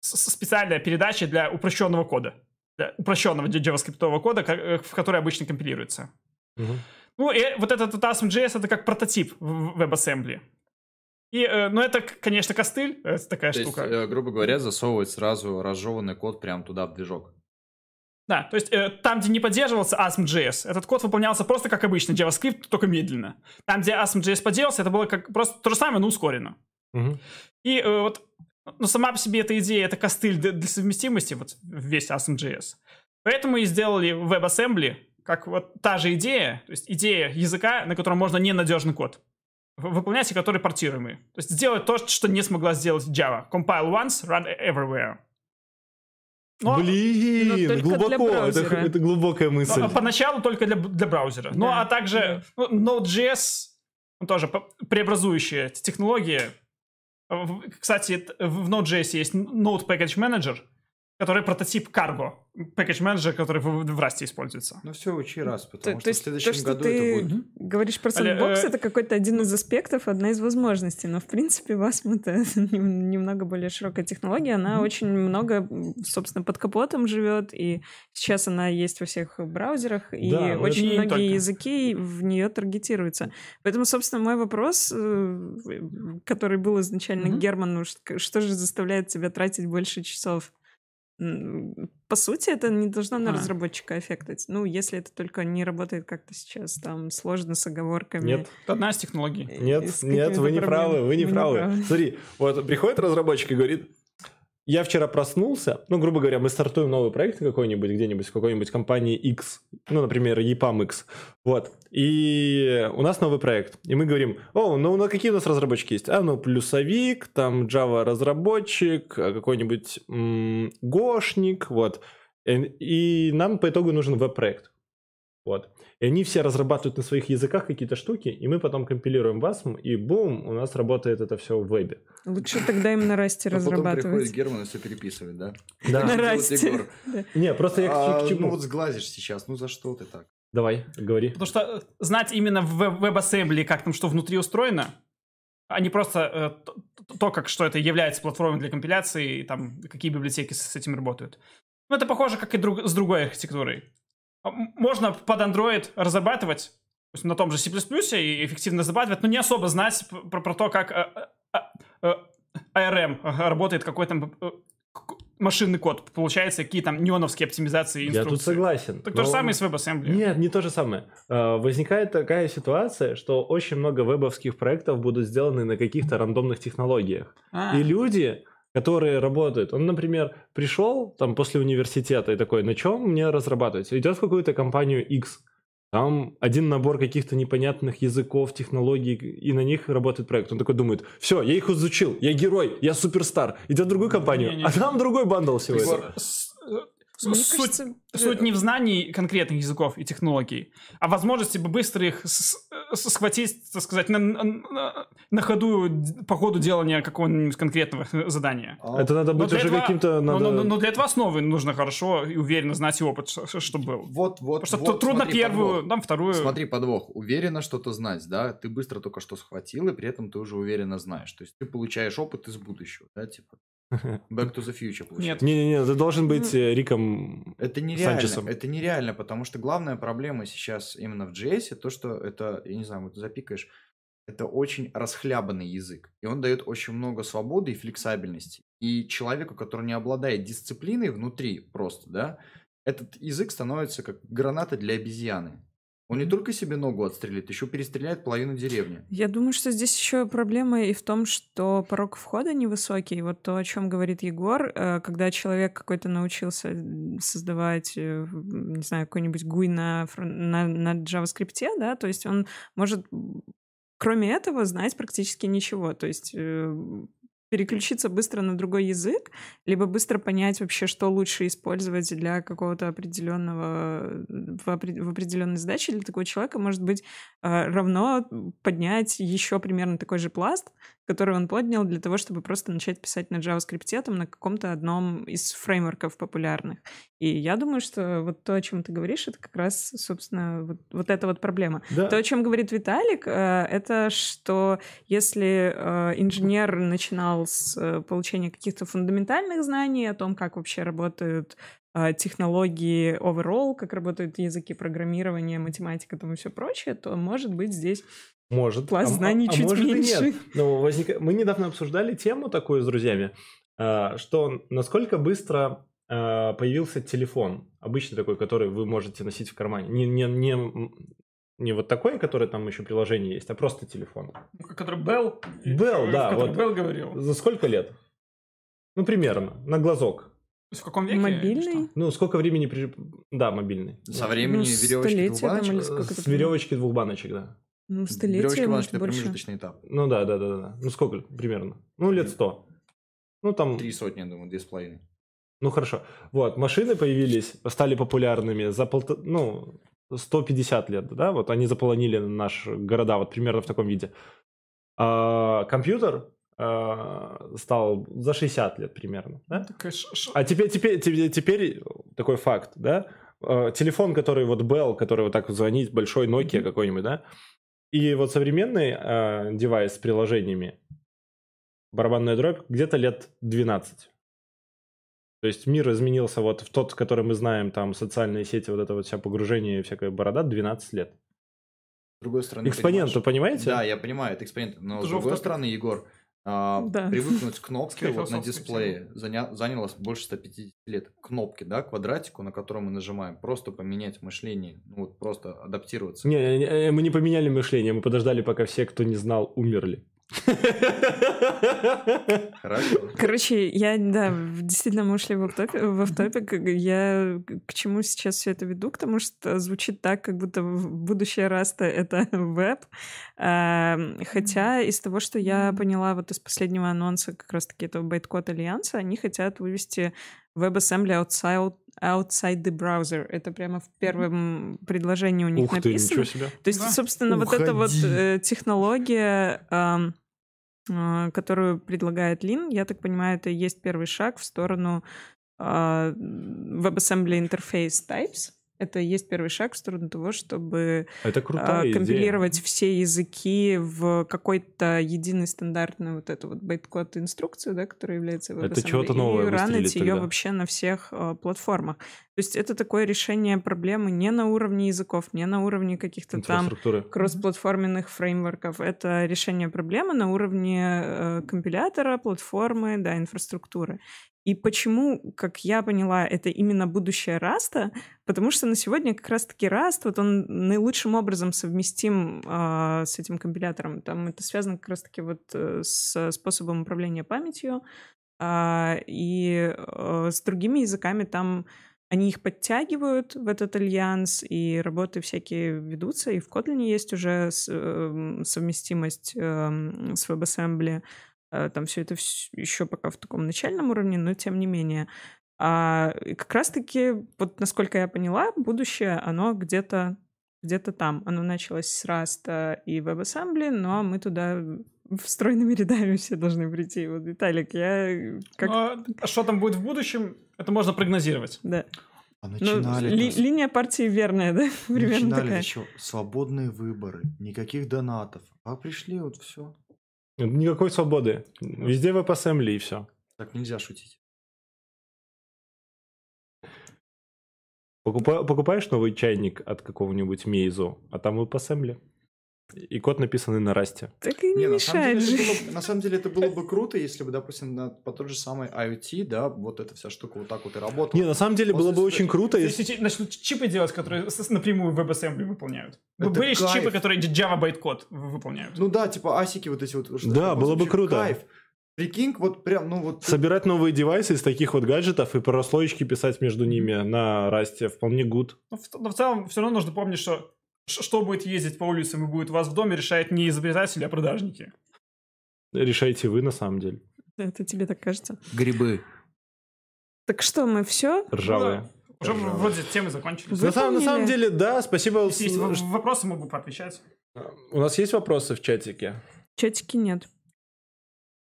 специальная передача для упрощенного кода для упрощенного JavaScript кода, ко- в который обычно компилируется. Мгм. Ну, и вот этот вот ASM.js это как прототип в WebAssembly. И, э, ну, это, конечно, костыль, это такая То есть, штука. э, грубо говоря, засовывать сразу разжеванный код прямо туда в движок. Да, то есть э, там, где не поддерживался ASM.js, этот код выполнялся просто как обычно JavaScript, только медленно. Там, где ASM.js поддерживался, это было как просто то же самое, но ускоренно. Мгм. И э, вот ну, сама по себе эта идея, это костыль для, для совместимости, вот весь ASM.js. Поэтому и сделали WebAssembly, как вот та же идея, то есть идея языка, на котором можно ненадежный код выполнять, и который портируемый. То есть сделать то, что не смогла сделать Java. Compile once, run everywhere. Но- Блин, но глубоко, это, это глубокая мысль. Ну, а поначалу только для, для браузера. Ну, Да, а также ну, Node.js, ну, тоже преобразующая технология. Кстати, в Node.js есть Node Package Manager, который прототип Cargo. Package Manager, который в, в Rust используется. Ну все, учи раз, То, потому то что в есть то, следующем что году ты это будет... говоришь про сэндбокс, это какой-то один из аспектов, одна из возможностей. Но, в принципе, Wasm — это [laughs] нем- немного более широкая технология. Она очень много, собственно, под капотом живет, и сейчас она есть во всех браузерах, и Да, очень многие только. языки в нее таргетируются. Поэтому, собственно, мой вопрос, э, который был изначально к Герману, что же заставляет тебя тратить больше часов? По сути, это не должно на А. разработчика аффектать. Ну, если это только не работает как-то сейчас, там, сложно с оговорками. Нет, Это одна из технологий. нет, нет, вы не правы, вы не Вы не правы. правы. Смотри, вот приходит разработчик и говорит, я вчера проснулся, ну, грубо говоря, мы стартуем новый проект какой-нибудь, где-нибудь в какой-нибудь компании X, ну, например, EPAM X, вот, и у нас новый проект, и мы говорим, о, ну, на какие у нас разработчики есть? А, ну, плюсовик, там, Java разработчик, а, какой-нибудь Гошник, вот, и, и нам по итогу нужен веб-проект, вот. И они все разрабатывают на своих языках какие-то штуки, и мы потом компилируем WASM, и бум, у нас работает это все в вебе. Лучше тогда им на расте А потом приходит разрабатывать. Герман и все переписывает, да? [laughs] Да. На расте. Не, просто я к- А, чему? Ну вот сглазишь сейчас, ну за что ты так? Давай, говори. Потому что э, знать именно в WebAssembly, как там что внутри устроено, а не просто э, то- то, как что это является платформой для компиляции, и там какие библиотеки с с этим работают. Ну, это похоже, как и друг- с другой архитектурой. А, Можно под Android разрабатывать, то есть на том же C++ и эффективно разрабатывать, но не особо знать про, про то, как э, э, э, ARM работает, какой там машинный код получается, какие там неоновские оптимизации и Я инструкции. тут согласен. Так то же но- самое с WebAssembly. Нет, не то же самое. А, Возникает такая ситуация, что очень много вебовских проектов будут сделаны на каких-то рандомных технологиях. А. И люди, которые работают, он, например, пришел там после университета и такой, на чем мне разрабатывать? Идет в какую-то компанию X, там один набор каких-то непонятных языков, технологий, и на них работает проект. Он такой думает, все, я их изучил, я герой, я суперстар. Идет в другую компанию, Не-не-не. а там другой бандл всего Егор, э, суть, кажется, суть не в знании конкретных языков и технологий, а возможности бы быстро их с- с- схватить, так сказать, на, на- на- ходу по ходу делания какого-нибудь конкретного задания. А, Это надо Но быть уже этого- каким-то... но, надо- но- но для этого основы нужно хорошо и уверенно знать и опыт, что был. Вот, вот, Потому что вот, трудно смотри, первую, подвох. там вторую. Смотри, подвох. Уверенно что-то знать, да? Ты быстро только что схватил, и при этом ты уже уверенно знаешь. То есть ты получаешь опыт из будущего, да, типа? Back to the future, получается. Нет. Не-не-не, ты должен быть э, Риком Это нереально. Санчесом. Это нереально, потому что главная проблема сейчас именно в JS, то, что это, я не знаю, вот ты запикаешь, это очень расхлябанный язык. И он дает очень много свободы и флексабельности. И человеку, который не обладает дисциплиной внутри просто, да, этот язык становится как граната для обезьяны. Он не только себе ногу отстрелит, еще перестреляет половину деревни. Я думаю, что здесь еще проблема и в том, что порог входа невысокий. Вот то, о чем говорит Егор, э, когда человек какой-то научился создавать, э, не знаю, какой-нибудь GUI на, на, на JavaScript, да, то есть он может, кроме этого, знать практически ничего. То есть э, переключиться быстро на другой язык, либо быстро понять вообще, что лучше использовать для какого-то определенного в, опре- в определенной задаче для такого человека может быть э, равно поднять еще примерно такой же пласт, который он поднял для того, чтобы просто начать писать на JavaScript там на каком-то одном из фреймворков популярных. И я думаю, что вот то, о чем ты говоришь, это как раз, собственно, вот, вот эта вот проблема. Да. То, о чем говорит Виталик, э, это что если э, инженер начинал с э, получения каких-то фундаментальных знаний о том, как вообще работают технологии overall, как работают языки программирования, математика там и все прочее, то может быть здесь Может. А- а- знаний а чуть может и меньше. нет. Но возника- Мы недавно обсуждали тему такую с друзьями, а, что насколько быстро э, появился телефон, обычный такой, который вы можете носить в кармане. Не, не, не, не вот такой, который там еще приложение есть, а просто телефон. Который Белл... Белл, да, Который вот. Белл говорил. За сколько лет? Ну, примерно, на глазок. В каком веке? Мобильный? Ну, сколько времени... при- Да, мобильный. Со времени Ну, веревочки двух баночек. С это веревочки двух баночек, да. Ну, Веревочки столетие, может, баночки это больше. промежуточный этап. Ну да, да, да, да, да. Ну сколько примерно? Ну лет сто. Ну там, Три сотни, я думаю, две с половиной. ну хорошо. Вот, машины появились, стали популярными за полто... ну, 150 лет, да, вот они заполонили наши города вот примерно в таком виде. А компьютер стал за 60 лет примерно, да? Ш- А теперь, теперь, теперь, теперь такой факт, да? Э, Телефон, который вот Bell, который вот так вот звонит, большой Nokia какой-нибудь, да? И вот современный э, девайс с приложениями, барабанная дробь, где-то лет 12. То есть мир изменился вот в тот, который мы знаем, там социальные сети, вот это вот вся погружение и всякая борода, 12 лет. С другой стороны, Экспонент, понимаешь- понимаете? Да, я понимаю, это экспонент. Но Это с другой стороны, Егор, а, Да. привыкнуть к кнопке вот на дисплее заня- заняло больше 150 лет. Кнопки, да, квадратику, на котором мы нажимаем. Просто поменять мышление. Ну, вот просто адаптироваться. Не, не, не, мы не поменяли мышление, мы подождали, пока все, кто не знал, умерли. Хорошо. Короче, я, да, в- действительно, мы ушли в off-topic. В off-topic. Я к чему сейчас все это веду? К тому, что звучит так, как будто в- будущее Раста — это веб. А, Хотя из того, что я поняла вот из последнего анонса как раз-таки этого байткод Альянса, они хотят вывести WebAssembly outside, outside the browser. Это прямо в первом предложении у них Ух ты, написано. ничего себе. То есть, Да. собственно, вот эта вот Уходи. э, технология, ам, а, которую предлагает Лин, я так понимаю, это и есть первый шаг в сторону а, WebAssembly Interface Types. Это и есть первый шаг в сторону того, чтобы Это а, крутая идея. компилировать все языки в какой-то единый стандартный вот эту вот байткод инструкцию, да, которая является Это WebAssembly, чего-то новое и ранить ее тогда. вообще на всех а, платформах. То есть это такое решение проблемы не на уровне языков, не на уровне каких-то там кроссплатформенных фреймворков. Это решение проблемы на уровне э, компилятора, платформы, да, инфраструктуры. И почему, как я поняла, это именно будущее Раста? Потому что на сегодня как раз-таки Раст, вот он наилучшим образом совместим а, с этим компилятором. Там это связано как раз-таки вот э, с способом управления памятью. А, и э, с другими языками там они их подтягивают в этот альянс, и работы всякие ведутся, и в Kotlin есть уже эм, совместимость эм, с WebAssembly. Э, Там все это еще пока в таком начальном уровне, но тем не менее. А как раз-таки, вот насколько я поняла, будущее, оно где-то где-то там. Оно началось с Rust и WebAssembly, но мы туда встроенными [laughs] рядами все должны прийти. Вот, Виталик, я как... Но а что там будет в будущем, это можно прогнозировать. Да. А Ну, начинали ли- линия партии верная, да? [laughs] Примерно начинали такая. еще свободные выборы, никаких донатов. А пришли вот все. Никакой свободы. Везде WebAssembly и все. Так нельзя шутить. покупаешь новый чайник от какого-нибудь Мейзу, а там WebAssembly. И код написанный на расте. Так и не, Не, на самом, мешает деле, было, бы- на самом деле это было бы [laughs] круто, если бы, допустим, на, по тот же самый IoT, да, вот эта вся штука вот так вот и работала. Не, на самом деле было бы После очень круто, если... Если начнут чипы делать, которые напрямую WebAssembly выполняют. Это Были кайф. чипы, которые Java байткод выполняют. Ну да, типа асики вот эти вот. что Да, было бы круто. Кайф. Прикинь, вот прям, ну вот... Собирать новые девайсы из таких вот гаджетов и прослоечки писать между ними на расте вполне good. Но в, но в целом все равно нужно помнить, что что будет ездить по улицам и будет у вас в доме, решает не изобретатели, а продажники. Решайте вы на самом деле. Это тебе так кажется. Грибы. Так что, мы все? Ржавые. Уже Пожалуйста. вроде темы закончились. Вы- На самом, на самом деле, да, спасибо. Если есть в- вопросы, могу поотвечать. У нас есть вопросы в чатике? Чатики нет.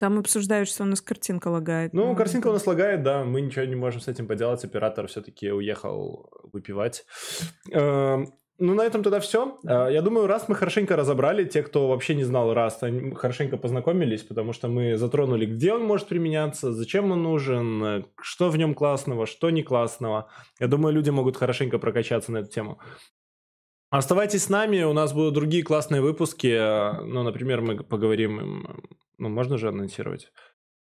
Там обсуждают, что у нас картинка лагает. Ну, картинка у нас лагает, да, мы ничего не можем с этим поделать, оператор все-таки уехал выпивать. Ну, на этом тогда все. Я думаю, раз мы хорошенько разобрали, те, кто вообще не знал они хорошенько познакомились, потому что мы затронули, где он может применяться, зачем он нужен, э, что в нем классного, что не классного. Я думаю, люди могут хорошенько прокачаться на эту тему. Оставайтесь с нами, у нас будут другие классные выпуски. э, Ну, например, мы поговорим, ну, можно же анонсировать?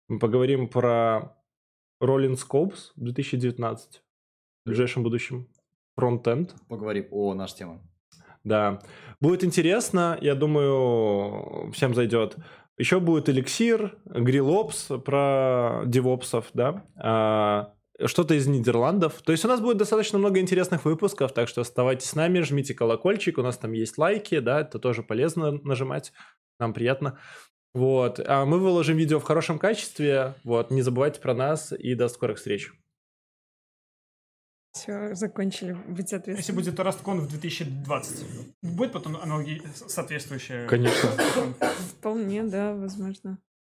Мы поговорим про Rolling Scopes 2019 в ближайшем будущем. Фронтенд. Поговорим. О, наша тема. Да. Будет интересно, я думаю, всем зайдет. Еще будет эликсир, грилопс про девопсов, да, а, что-то из Нидерландов. То есть у нас будет достаточно много интересных выпусков, так что оставайтесь с нами, жмите колокольчик, у нас там есть лайки, да, это тоже полезно нажимать, нам приятно. Вот, а мы выложим видео в хорошем качестве, вот, не забывайте про нас и до скорых встреч. Все, закончили быть Если ответственными. будет Расткон в 2020, будет потом аналоги соответствующие? Конечно. Вполне, да, возможно.